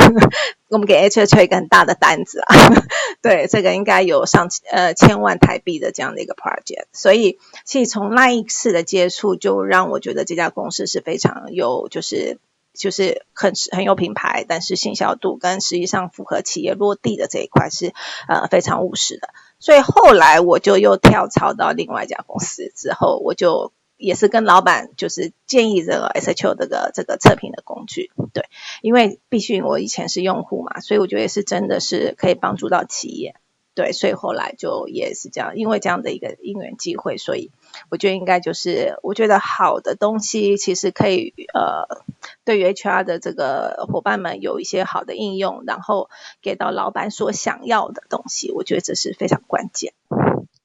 我们给 HH 一个很大的单子啊，<laughs> 对，这个应该有上呃千万台币的这样的一个 project，所以其实从那一次的接触，就让我觉得这家公司是非常有，就是就是很很有品牌，但是信效度跟实际上符合企业落地的这一块是呃非常务实的，所以后来我就又跳槽到另外一家公司之后，我就。也是跟老板就是建议这个 SHO 这个这个测评的工具，对，因为毕竟我以前是用户嘛，所以我觉得也是真的是可以帮助到企业。对，所以后来就也是这样，因为这样的一个因缘机会，所以我觉得应该就是，我觉得好的东西其实可以呃，对于 HR 的这个伙伴们有一些好的应用，然后给到老板所想要的东西，我觉得这是非常关键。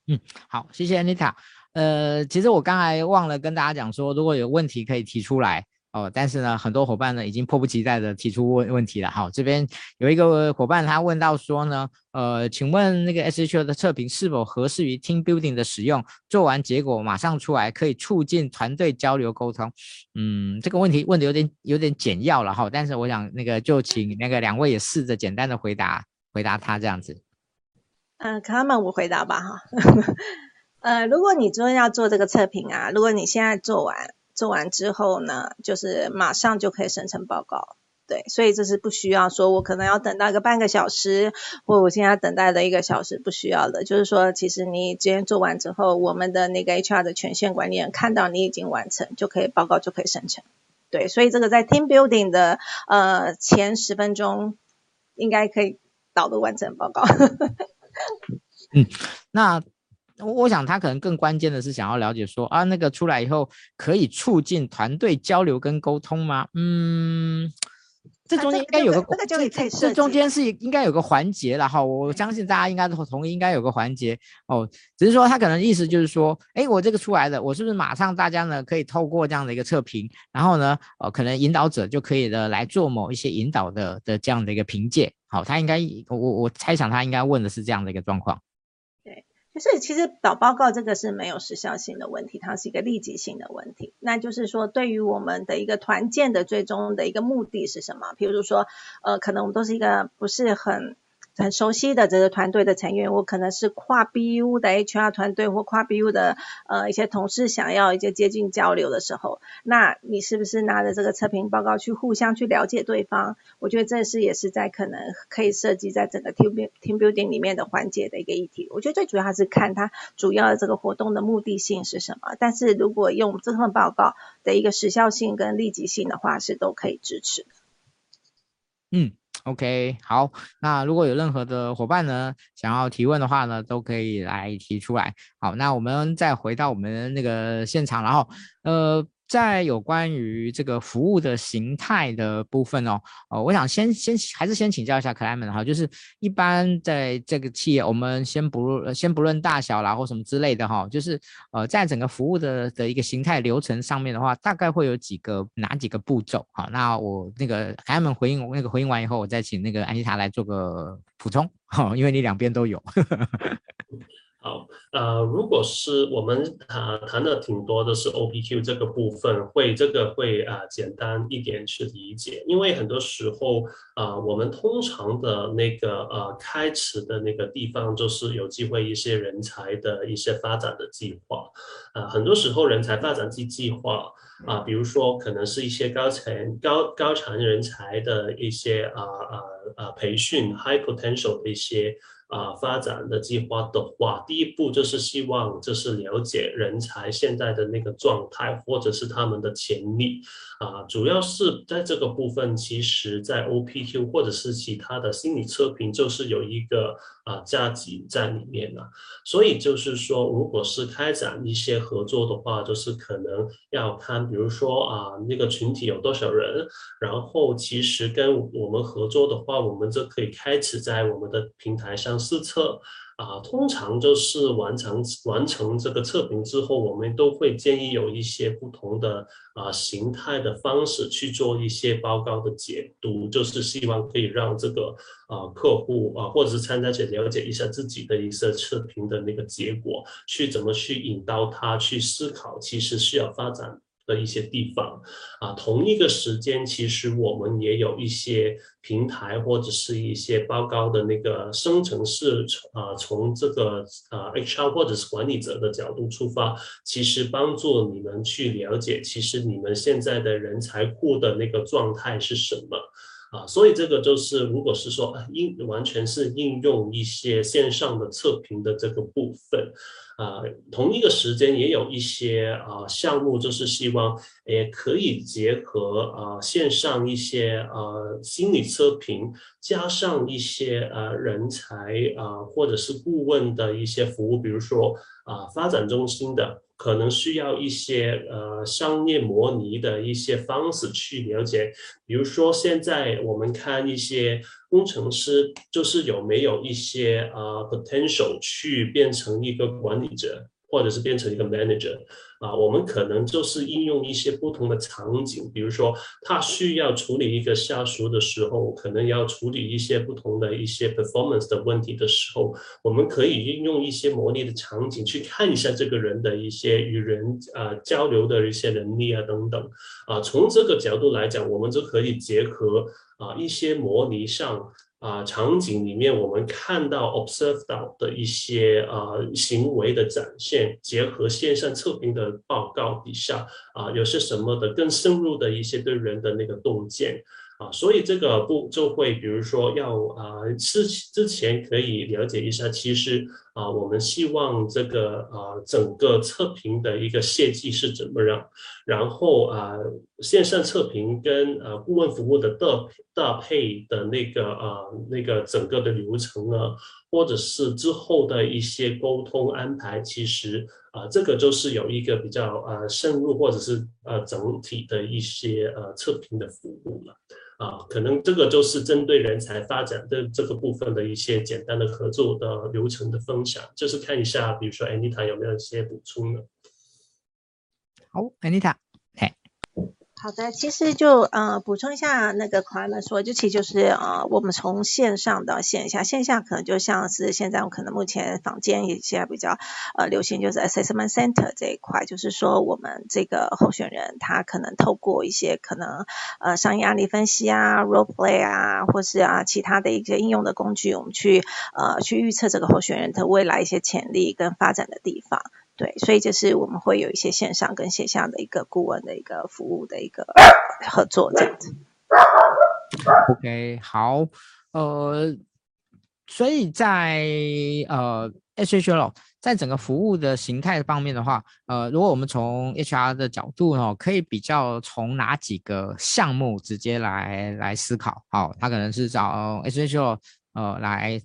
嗯，好，谢谢 Anita。呃，其实我刚才忘了跟大家讲说，如果有问题可以提出来。哦，但是呢，很多伙伴呢已经迫不及待的提出问问题了。好，这边有一个伙伴他问到说呢，呃，请问那个 SHO 的测评是否合适于 Team Building 的使用？做完结果马上出来，可以促进团队交流沟通。嗯，这个问题问的有点有点简要了哈，但是我想那个就请那个两位也试着简单的回答回答他这样子。嗯、呃，他们我回答吧哈。呃，如果你真的要做这个测评啊，如果你现在做完。做完之后呢，就是马上就可以生成报告，对，所以这是不需要说我可能要等到个半个小时，或我现在等待的一个小时不需要的，就是说其实你今天做完之后，我们的那个 HR 的权限管理人看到你已经完成，就可以报告就可以生成，对，所以这个在 Team Building 的呃前十分钟应该可以导入完成报告。<laughs> 嗯，那。我我想他可能更关键的是想要了解说啊，那个出来以后可以促进团队交流跟沟通吗？嗯，这中间应该有个，这个这这中间是应该有个环节了哈。我相信大家应该都同意，应该有个环节哦。只是说他可能意思就是说，哎，我这个出来的，我是不是马上大家呢可以透过这样的一个测评，然后呢，呃，可能引导者就可以的来做某一些引导的的这样的一个评鉴。好，他应该我我猜想他应该问的是这样的一个状况。就是其实导报告这个是没有时效性的问题，它是一个立即性的问题。那就是说，对于我们的一个团建的最终的一个目的是什么？譬如说，呃，可能我们都是一个不是很。很熟悉的这个团队的成员，我可能是跨 BU 的 HR 团队或跨 BU 的呃一些同事，想要一些接近交流的时候，那你是不是拿着这个测评报告去互相去了解对方？我觉得这是也是在可能可以设计在整个 team team building 里面的环节的一个议题。我觉得最主要还是看它主要的这个活动的目的性是什么。但是如果用这份报告的一个时效性跟立即性的话，是都可以支持的。嗯。OK，好，那如果有任何的伙伴呢，想要提问的话呢，都可以来提出来。好，那我们再回到我们那个现场，然后，呃。在有关于这个服务的形态的部分哦，呃，我想先先还是先请教一下克莱门哈，就是一般在这个企业，我们先不论先不论大小啦或什么之类的哈，就是呃，在整个服务的的一个形态流程上面的话，大概会有几个哪几个步骤？好，那我那个克莱门回应那个回应完以后，我再请那个安妮塔来做个补充，哈，因为你两边都有。<laughs> 好，呃，如果是我们谈谈的挺多的是 OPQ 这个部分，会这个会啊、简单一点去理解，因为很多时候啊、我们通常的那个呃开始的那个地方，就是有机会一些人才的一些发展的计划，啊、很多时候人才发展计计划啊、比如说可能是一些高层高高层人才的一些啊啊啊培训，high potential 的一些。啊，发展的计划的话，第一步就是希望就是了解人才现在的那个状态，或者是他们的潜力。啊，主要是在这个部分，其实在 OPQ 或者是其他的心理测评，就是有一个啊价值在里面了。所以就是说，如果是开展一些合作的话，就是可能要看，比如说啊那个群体有多少人，然后其实跟我们合作的话，我们就可以开始在我们的平台上试测。啊，通常就是完成完成这个测评之后，我们都会建议有一些不同的啊形态的方式去做一些报告的解读，就是希望可以让这个啊客户啊或者是参加者了解一下自己的一些测评的那个结果，去怎么去引导他去思考，其实需要发展。的一些地方啊，同一个时间，其实我们也有一些平台或者是一些报告的那个生成式啊，从这个啊 HR 或者是管理者的角度出发，其实帮助你们去了解，其实你们现在的人才库的那个状态是什么。啊，所以这个就是，如果是说应完全是应用一些线上的测评的这个部分，啊，同一个时间也有一些啊项目，就是希望也可以结合啊线上一些啊心理测评，加上一些啊人才啊或者是顾问的一些服务，比如说啊发展中心的。可能需要一些呃商业模拟的一些方式去了解，比如说现在我们看一些工程师，就是有没有一些呃 potential 去变成一个管理者。或者是变成一个 manager 啊，我们可能就是应用一些不同的场景，比如说他需要处理一个下属的时候，可能要处理一些不同的一些 performance 的问题的时候，我们可以应用一些模拟的场景去看一下这个人的一些与人啊交流的一些能力啊等等啊，从这个角度来讲，我们就可以结合啊一些模拟上。啊，场景里面我们看到 observe 到的一些啊行为的展现，结合线上测评的报告底下啊，有些什么的更深入的一些对人的那个洞见。啊，所以这个不就会，比如说要啊之之前可以了解一下，其实啊，我们希望这个啊整个测评的一个设计是怎么样，然后啊线上测评跟啊顾问服务的搭搭配的那个啊那个整个的流程呢，或者是之后的一些沟通安排，其实啊这个就是有一个比较啊深入或者是呃整体的一些呃测评的服务了。啊，可能这个就是针对人才发展的这个部分的一些简单的合作的流程的分享，就是看一下，比如说 Anita 有没有一些补充呢？好，Anita。好的，其实就呃补充一下那个 Clement 说，就其实就是呃我们从线上到线下，线下可能就像是现在我可能目前坊间也现在比较呃流行就是 Assessment Center 这一块，就是说我们这个候选人他可能透过一些可能呃商业案例分析啊、Role Play 啊，或是啊其他的一些应用的工具，我们去呃去预测这个候选人的未来一些潜力跟发展的地方。对，所以就是我们会有一些线上跟线下的一个顾问的一个服务的一个合作这样子。OK，好，呃，所以在呃 SHL 在整个服务的形态方面的话，呃，如果我们从 HR 的角度呢，可以比较从哪几个项目直接来来思考？好，他可能是找 SHL 呃来。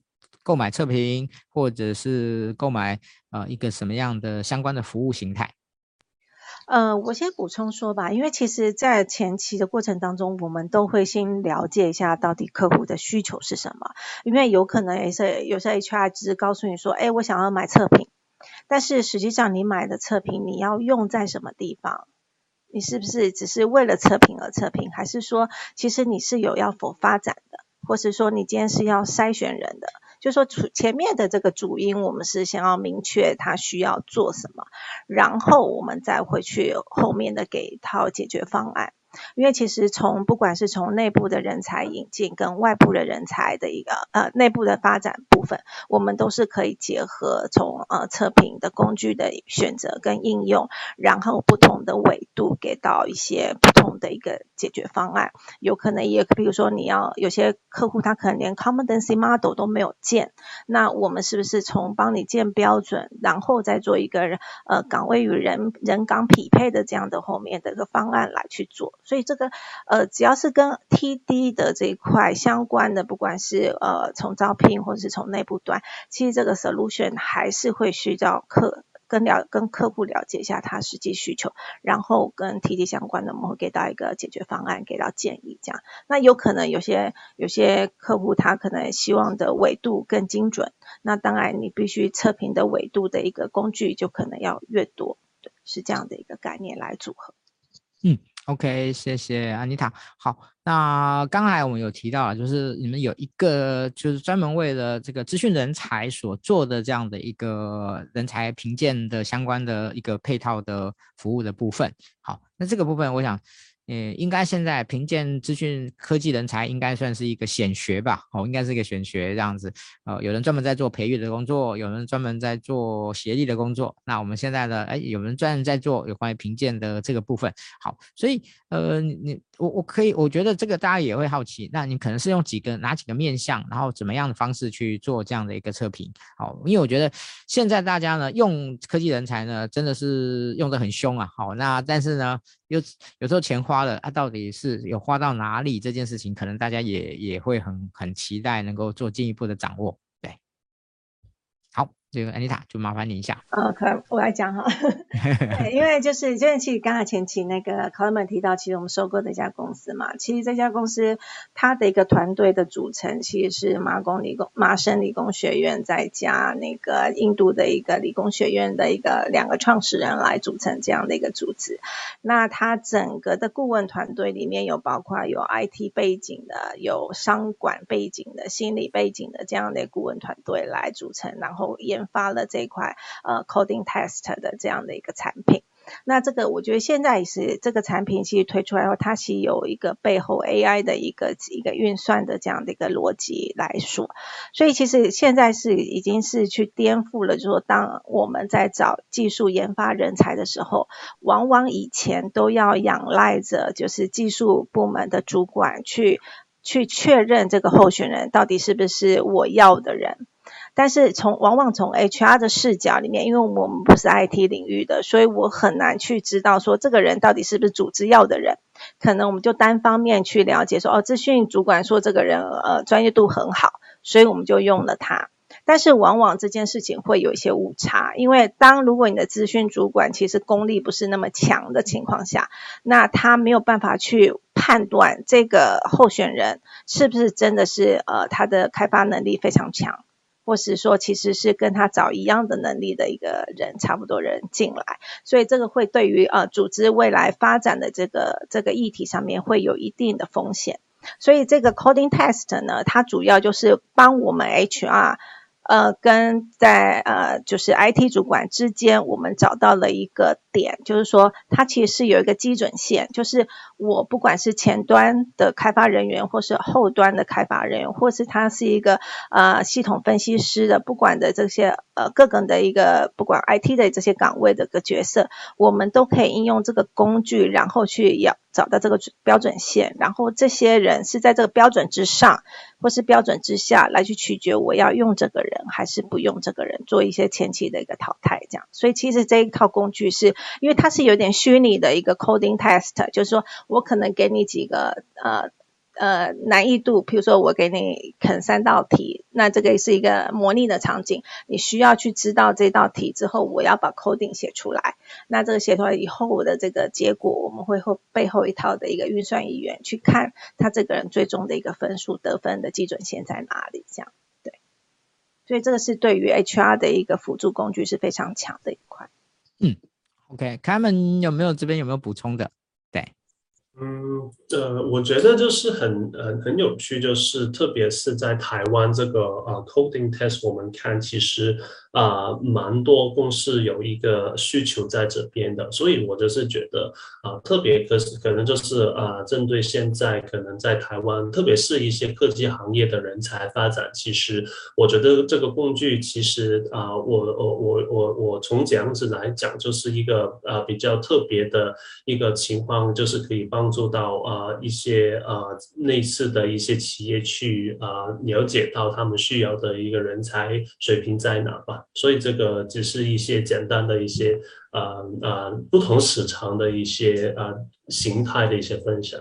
购买测评，或者是购买呃一个什么样的相关的服务形态？呃，我先补充说吧，因为其实，在前期的过程当中，我们都会先了解一下到底客户的需求是什么，因为有可能也是有些 HR 只是告诉你说，哎，我想要买测评，但是实际上你买的测评你要用在什么地方？你是不是只是为了测评而测评，还是说其实你是有要否发展的，或是说你今天是要筛选人的？就说前面的这个主因，我们是先要明确他需要做什么，然后我们再回去后面的给一套解决方案。因为其实从不管是从内部的人才引进跟外部的人才的一个呃内部的发展部分，我们都是可以结合从呃测评的工具的选择跟应用，然后不同的维度给到一些不同的一个解决方案。有可能也比如说你要有些客户他可能连 competency model 都没有建，那我们是不是从帮你建标准，然后再做一个呃岗位与人人岗匹配的这样的后面的一个方案来去做？所以这个呃，只要是跟 TD 的这一块相关的，不管是呃从招聘或者是从内部端，其实这个 solution 还是会需要客跟了跟客户了解一下他实际需求，然后跟 TD 相关的，我们会给到一个解决方案，给到建议这样。那有可能有些有些客户他可能希望的纬度更精准，那当然你必须测评的纬度的一个工具就可能要越多，对，是这样的一个概念来组合。嗯。OK，谢谢安妮塔。好，那刚才我们有提到了，就是你们有一个就是专门为了这个资讯人才所做的这样的一个人才评鉴的相关的一个配套的服务的部分。好，那这个部分我想嗯，应该现在评鉴资讯科技人才应该算是一个显学吧？哦，应该是一个显学这样子。呃，有人专门在做培育的工作，有人专门在做协力的工作。那我们现在呢，哎，有人专门在做有关于评鉴的这个部分。好，所以呃，你我我可以，我觉得这个大家也会好奇。那你可能是用几个哪几个面向，然后怎么样的方式去做这样的一个测评？好，因为我觉得现在大家呢用科技人才呢真的是用得很凶啊。好，那但是呢。有有时候钱花了，它、到底是有花到哪里？这件事情，可能大家也也会很很期待能够做进一步的掌握。这个安妮塔就麻烦你一下。呃，可我来讲哈，<laughs> 因为就是就是其实刚才前期那个 Colman 提到，其实我们收购的一家公司嘛，其实这家公司它的一个团队的组成其实是麻省理工麻省理工学院再加那个印度的一个理工学院的一个两个创始人来组成这样的一个组织。那它整个的顾问团队里面有包括有 IT 背景的，有商管背景的，心理背景的这样的顾问团队来组成，然后研。发了这块呃 coding test 的这样的一个产品，那这个我觉得现在也是这个产品其实推出来后，它其实有一个背后 AI 的一个一个运算的这样的一个逻辑来说，所以其实现在是已经是去颠覆了，就是说当我们在找技术研发人才的时候，往往以前都要仰赖着就是技术部门的主管去去确认这个候选人到底是不是我要的人。但是从往往从 HR 的视角里面，因为我们不是 IT 领域的，所以我很难去知道说这个人到底是不是组织要的人。可能我们就单方面去了解说，哦，资讯主管说这个人呃专业度很好，所以我们就用了他。但是往往这件事情会有一些误差，因为当如果你的资讯主管其实功力不是那么强的情况下，那他没有办法去判断这个候选人是不是真的是呃他的开发能力非常强。或是说，其实是跟他找一样的能力的一个人，差不多人进来，所以这个会对于呃组织未来发展的这个这个议题上面会有一定的风险。所以这个 coding test 呢，它主要就是帮我们 HR。呃，跟在呃，就是 IT 主管之间，我们找到了一个点，就是说，它其实是有一个基准线，就是我不管是前端的开发人员，或是后端的开发人员，或是他是一个呃系统分析师的，不管的这些呃各个的一个不管 IT 的这些岗位的个角色，我们都可以应用这个工具，然后去要。找到这个标准线，然后这些人是在这个标准之上，或是标准之下来去取决我要用这个人还是不用这个人，做一些前期的一个淘汰，这样。所以其实这一套工具是因为它是有点虚拟的一个 coding test，就是说我可能给你几个呃。呃，难易度，譬如说我给你啃三道题，那这个是一个模拟的场景，你需要去知道这道题之后，我要把 coding 写出来。那这个写出来以后，我的这个结果，我们会后背后一套的一个运算语言去看他这个人最终的一个分数得分的基准线在哪里，这样对。所以这个是对于 HR 的一个辅助工具是非常强的一块。嗯，OK，Carmen 有没有这边有没有补充的？对嗯，呃，我觉得就是很很很有趣，就是特别是在台湾这个呃 coding test，我们看其实。啊、蛮多公司有一个需求在这边的，所以我就是觉得啊、特别可可能就是啊、针对现在可能在台湾，特别是一些科技行业的人才发展，其实我觉得这个工具其实啊、我我我我我从这样子来讲，就是一个啊、呃、比较特别的一个情况，就是可以帮助到啊、呃、一些啊类似的一些企业去啊、呃、了解到他们需要的一个人才水平在哪吧。所以这个只是一些简单的一些呃呃不同市场的一些呃形态的一些分享。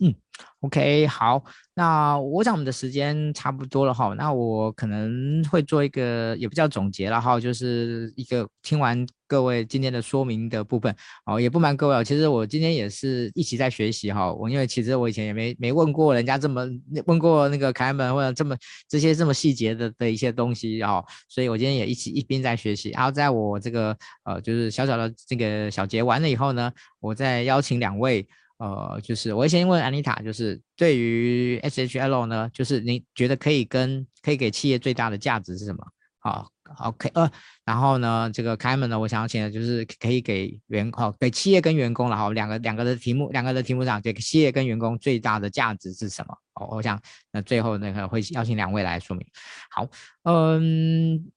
嗯，OK，好。那我想我们的时间差不多了哈，那我可能会做一个也不叫总结了哈，就是一个听完各位今天的说明的部分哦，也不瞒各位，其实我今天也是一起在学习哈，我因为其实我以前也没没问过人家这么问过那个凯门或者这么这些这么细节的的一些东西哈，所以我今天也一起一边在学习，然后在我这个呃就是小小的这个小结完了以后呢，我再邀请两位。呃，就是我先问安妮塔，就是对于 SHL 呢，就是你觉得可以跟可以给企业最大的价值是什么？好，OK，呃，然后呢，这个凯门呢，我想要请的就是可以给员工，给企业跟员工，然后两个两个的题目，两个的题目上，给企业跟员工最大的价值是什么？哦，我想那最后那个会邀请两位来说明。好，嗯，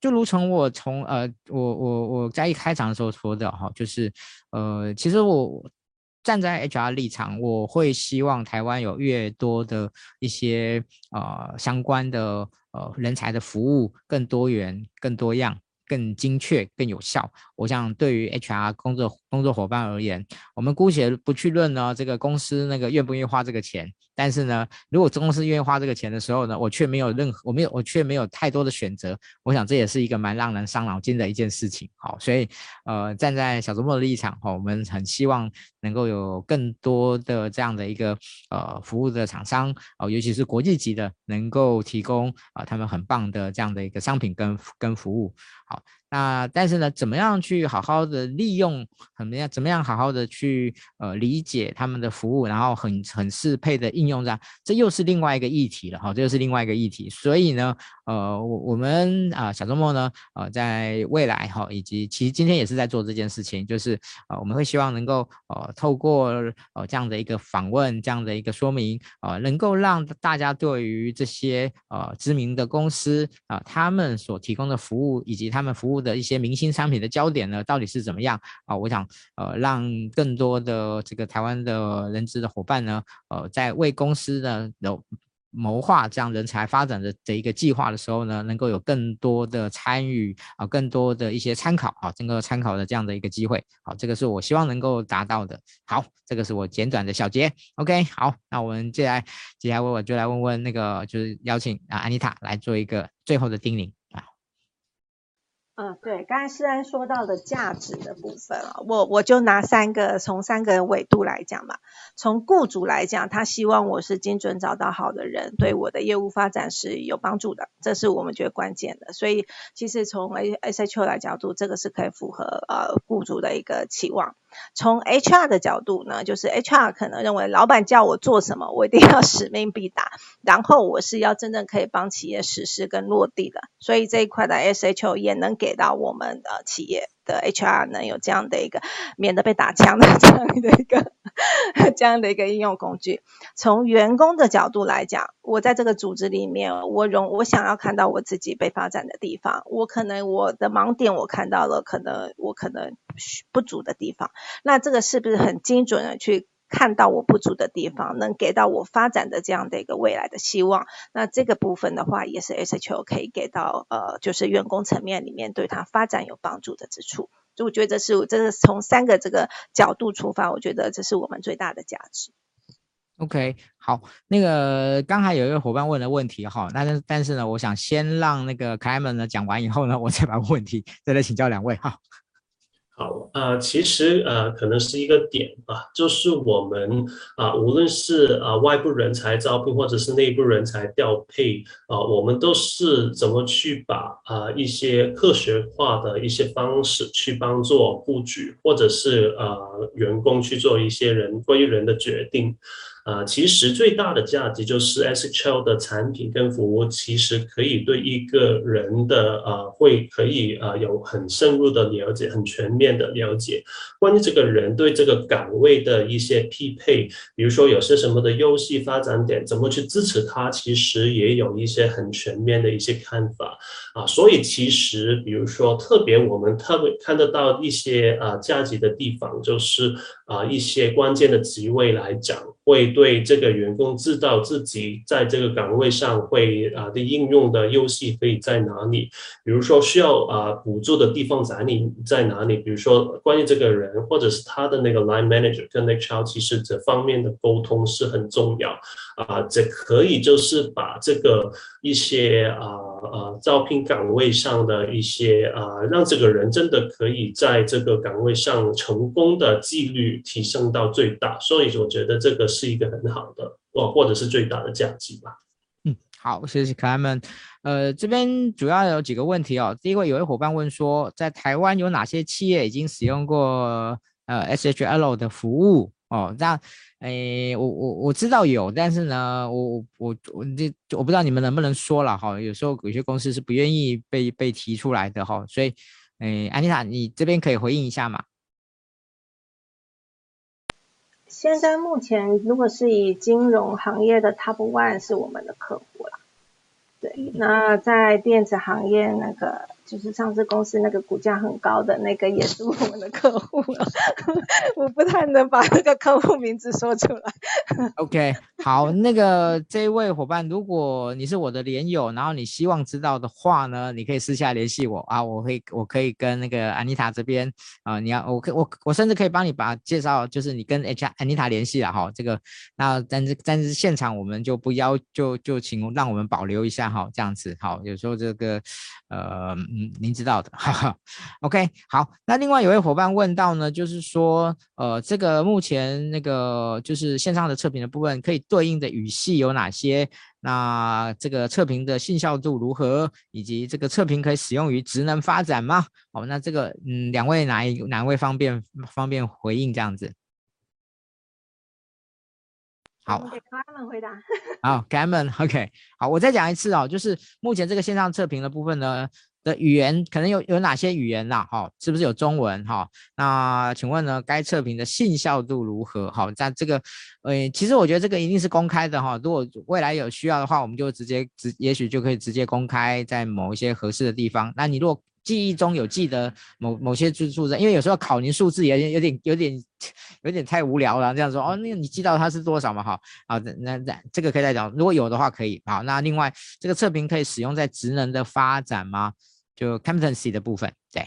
就如同我从呃，我我我在一开场的时候说的哈，就是呃，其实我站在 HR 立场，我会希望台湾有越多的一些呃相关的。呃，人才的服务更多元、更多样、更精确、更有效。我想，对于 HR 工作工作伙伴而言，我们姑且不去论呢，这个公司那个愿不愿意花这个钱。但是呢，如果公司愿意花这个钱的时候呢，我却没有任何，我没有，我却没有太多的选择。我想这也是一个蛮让人伤脑筋的一件事情。好，所以呃，站在小周末的立场，哈，我们很希望能够有更多的这样的一个呃服务的厂商，哦，尤其是国际级的，能够提供啊、他们很棒的这样的一个商品跟跟服务。好。那但是呢，怎么样去好好的利用，怎么样怎么样好好的去呃理解他们的服务，然后很很适配的应用上，这又是另外一个议题了哈，这又是另外一个议题。所以呢，呃，我我们啊、小周末呢，呃，在未来哈，以及其实今天也是在做这件事情，就是呃我们会希望能够呃透过呃这样的一个访问，这样的一个说明，呃能够让大家对于这些呃知名的公司啊、他们所提供的服务以及他们服务。的一些明星商品的焦点呢，到底是怎么样啊？我想，呃，让更多的这个台湾的人资的伙伴呢，呃，在为公司呢有谋划这样人才发展的这一个计划的时候呢，能够有更多的参与啊，更多的一些参考啊，整个参考的这样的一个机会。好，这个是我希望能够达到的。好，这个是我简短的小结。OK，好，那我们接下来接下来我就来问问那个，就是邀请啊安妮塔来做一个最后的叮咛。嗯，对，刚才诗安说到的价值的部分啊，我我就拿三个，从三个维度来讲嘛。从雇主来讲，他希望我是精准找到好的人，对我的业务发展是有帮助的，这是我们觉得关键的。所以，其实从 A S H O 来角度，这个是可以符合呃雇主的一个期望。从 HR 的角度呢，就是 HR 可能认为老板叫我做什么，我一定要使命必达，然后我是要真正可以帮企业实施跟落地的，所以这一块的 SHO 也能给到我们的企业的 HR 能有这样的一个免得被打枪的 <laughs> 这样的一个 <laughs> 这样的一个应用工具。从员工的角度来讲，我在这个组织里面，我容我想要看到我自己被发展的地方，我可能我的盲点我看到了，可能我可能不足的地方，那这个是不是很精准的去？看到我不足的地方，能给到我发展的这样的一个未来的希望。那这个部分的话，也是 SHO 可以给到呃，就是员工层面里面对他发展有帮助的之处。就我觉得这是这是从三个这个角度出发，我觉得这是我们最大的价值。OK，好，那个刚才有一个伙伴问的问题哈，那但但是呢，我想先让那个凯门呢讲完以后呢，我再把问题再来请教两位哈。好，呃，其实呃，可能是一个点吧，就是我们啊、无论是啊、外部人才招聘，或者是内部人才调配，啊、我们都是怎么去把啊、一些科学化的一些方式去帮助布局，或者是啊员工去做一些人关于人的决定。啊、其实最大的价值就是 SHL 的产品跟服务，其实可以对一个人的呃，会可以呃有很深入的了解，很全面的了解关于这个人对这个岗位的一些匹配，比如说有些什么的优势发展点，怎么去支持他，其实也有一些很全面的一些看法啊。所以其实比如说特别我们特别看得到一些啊价值的地方，就是啊一些关键的职位来讲。会对这个员工知道自己在这个岗位上会啊的应用的优势可以在哪里，比如说需要啊补助的地方在哪里在哪里，比如说关于这个人或者是他的那个 line manager 跟那 child，其实这方面的沟通是很重要啊，这可以就是把这个一些啊。呃，招聘岗位上的一些啊、呃，让这个人真的可以在这个岗位上成功的几率提升到最大，所以我觉得这个是一个很好的，哦，或者是最大的价值吧。嗯，好，谢谢凯门。呃，这边主要有几个问题哦。第一个，有位伙伴问说，在台湾有哪些企业已经使用过呃 SHL 的服务？哦，这样，诶，我我我知道有，但是呢，我我我这我不知道你们能不能说了哈，有时候有些公司是不愿意被被提出来的哈，所以，诶，安妮塔，你这边可以回应一下吗？现在目前，如果是以金融行业的 Top One 是我们的客户了，对，那在电子行业那个。就是上市公司那个股价很高的那个也是我们的客户了，<laughs> 我不太能把那个客户名字说出来。OK，好，那个这位伙伴，如果你是我的连友，然后你希望知道的话呢，你可以私下联系我啊，我会我可以跟那个安妮塔这边啊，你要我可我我甚至可以帮你把介绍，就是你跟 H 安妮塔联系了哈，这个那但是但是现场我们就不要就就请让我们保留一下哈，这样子好，有时候这个呃。嗯，您知道的，<laughs> 哈哈。OK，好，那另外有位伙伴问到呢，就是说，呃，这个目前那个就是线上的测评的部分，可以对应的语系有哪些？那这个测评的信效度如何？以及这个测评可以使用于职能发展吗？好，那这个，嗯，两位哪一哪位方便方便回应这样子？好，给他们回答。好，给他们 OK。好，我再讲一次哦，就是目前这个线上测评的部分呢。的语言可能有有哪些语言呐？哈，是不是有中文？哈，那请问呢，该测评的信效度如何？好，在这个，呃，其实我觉得这个一定是公开的哈。如果未来有需要的话，我们就直接直，也许就可以直接公开在某一些合适的地方。那你如果记忆中有记得某某些数字，因为有时候考您数字也有点有点有点太无聊了，这样说哦，那你记到它是多少嘛？哈，好，那那这个可以再讲，如果有的话可以。好，那另外这个测评可以使用在职能的发展吗？就 competency 的部分，对，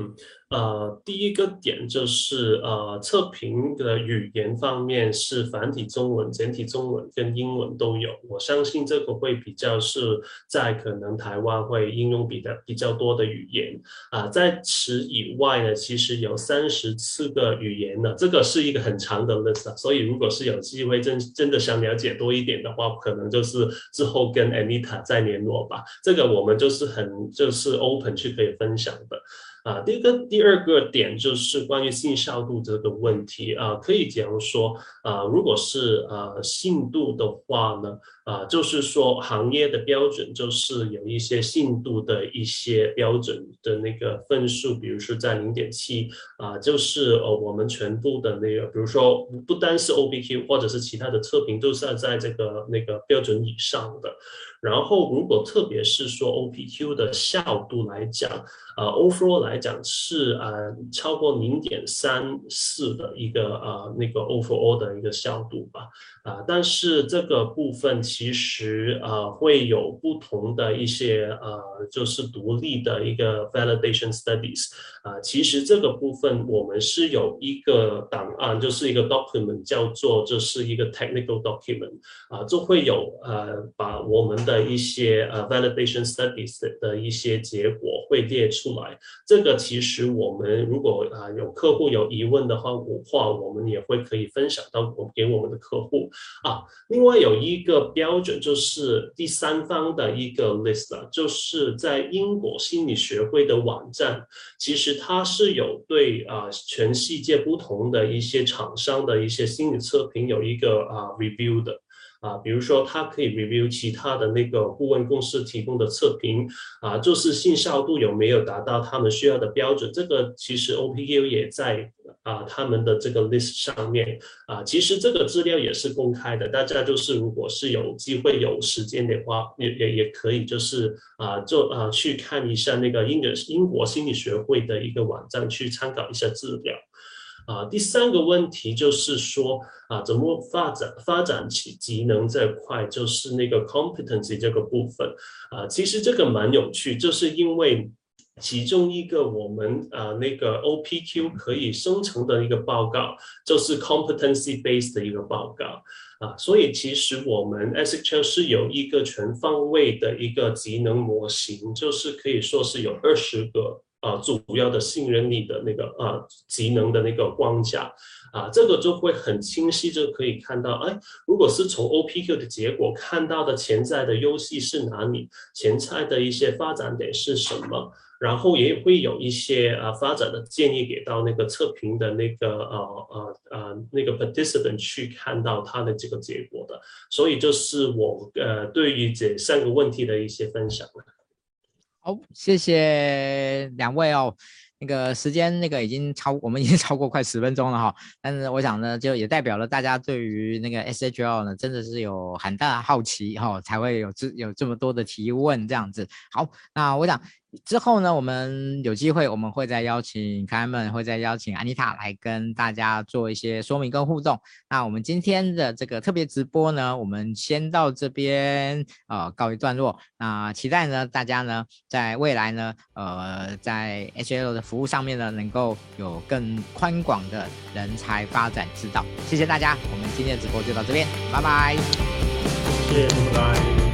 嗯。呃，第一个点就是呃，测评的语言方面是繁体中文、简体中文跟英文都有。我相信这个会比较是在可能台湾会应用比较比较多的语言啊、在此以外呢，其实有三十四个语言呢，这个是一个很长的 list 啊。所以如果是有机会真真的想了解多一点的话，可能就是之后跟 Anita 再联络吧。这个我们就是很就是 open 去可以分享的。啊，第一个、第二个点就是关于信效度这个问题啊，可以假如说啊，如果是呃信度的话呢，啊，就是说行业的标准就是有一些信度的一些标准的那个分数，比如说在零点七啊，就是呃我们全部的那个，比如说不单是 OPQ 或者是其他的测评，都是要在这个那个标准以上的。然后，如果特别是说 OPQ 的效度来讲，呃，overall 来讲是呃超过零点三四的一个呃那个 overall 的一个效度吧，啊、但是这个部分其其实呃会有不同的一些呃就是独立的一个 validation studies，啊、其实这个部分我们是有一个档案，就是一个 document 叫做这是一个 technical document，啊、就会有呃把我们的一些呃 validation studies 的一些结果会列出来，这个其实我们如果啊有客户有疑问的话，我话我们也会可以分享到我给我们的客户。啊。另外有一个标准就是第三方的一个 list，就是在英国心理学会的网站，其实它是有对啊全世界不同的一些厂商的一些心理测评有一个啊 review 的。啊，比如说，他可以 review 其他的那个顾问公司提供的测评，啊，就是信效度有没有达到他们需要的标准。这个其实 OPQ 也在啊他们的这个 list 上面，啊，其实这个资料也是公开的，大家就是如果是有机会有时间的话，也也也可以就是啊，就啊去看一下那个英的英国心理学会的一个网站，去参考一下资料。啊，第三个问题就是说啊，怎么发展发展起技能这块，就是那个 competency 这个部分啊，其实这个蛮有趣，就是因为其中一个我们啊那个 OPQ 可以生成的一个报告，就是 competency based 的一个报告啊，所以其实我们 SHL 是有一个全方位的一个技能模型，就是可以说是有二十个。啊，主要的信任力的那个啊，技能的那个框架啊，这个就会很清晰，就可以看到，哎，如果是从 OPQ 的结果看到的潜在的优势是哪里，潜在的一些发展点是什么，然后也会有一些啊发展的建议给到那个测评的那个呃呃呃那个 participant 去看到他的这个结果的，所以就是我呃对于这三个问题的一些分享。哦，谢谢两位哦。那个时间那个已经超，我们已经 <laughs> 超过快十分钟了哈。但是我想呢，就也代表了大家对于那个 SHL 呢，真的是有很大的好奇哈，才会有这有这么多的提问这样子。好，那我想。之后呢，我们有机会，我们会再邀请凯门，会再邀请安妮塔来跟大家做一些说明跟互动。那我们今天的这个特别直播呢，我们先到这边呃告一段落。那期待呢，大家呢在未来呢，呃，在 HL 的服务上面呢，能够有更宽广的人才发展之道。谢谢大家，我们今天的直播就到这边，拜拜。谢谢，拜拜。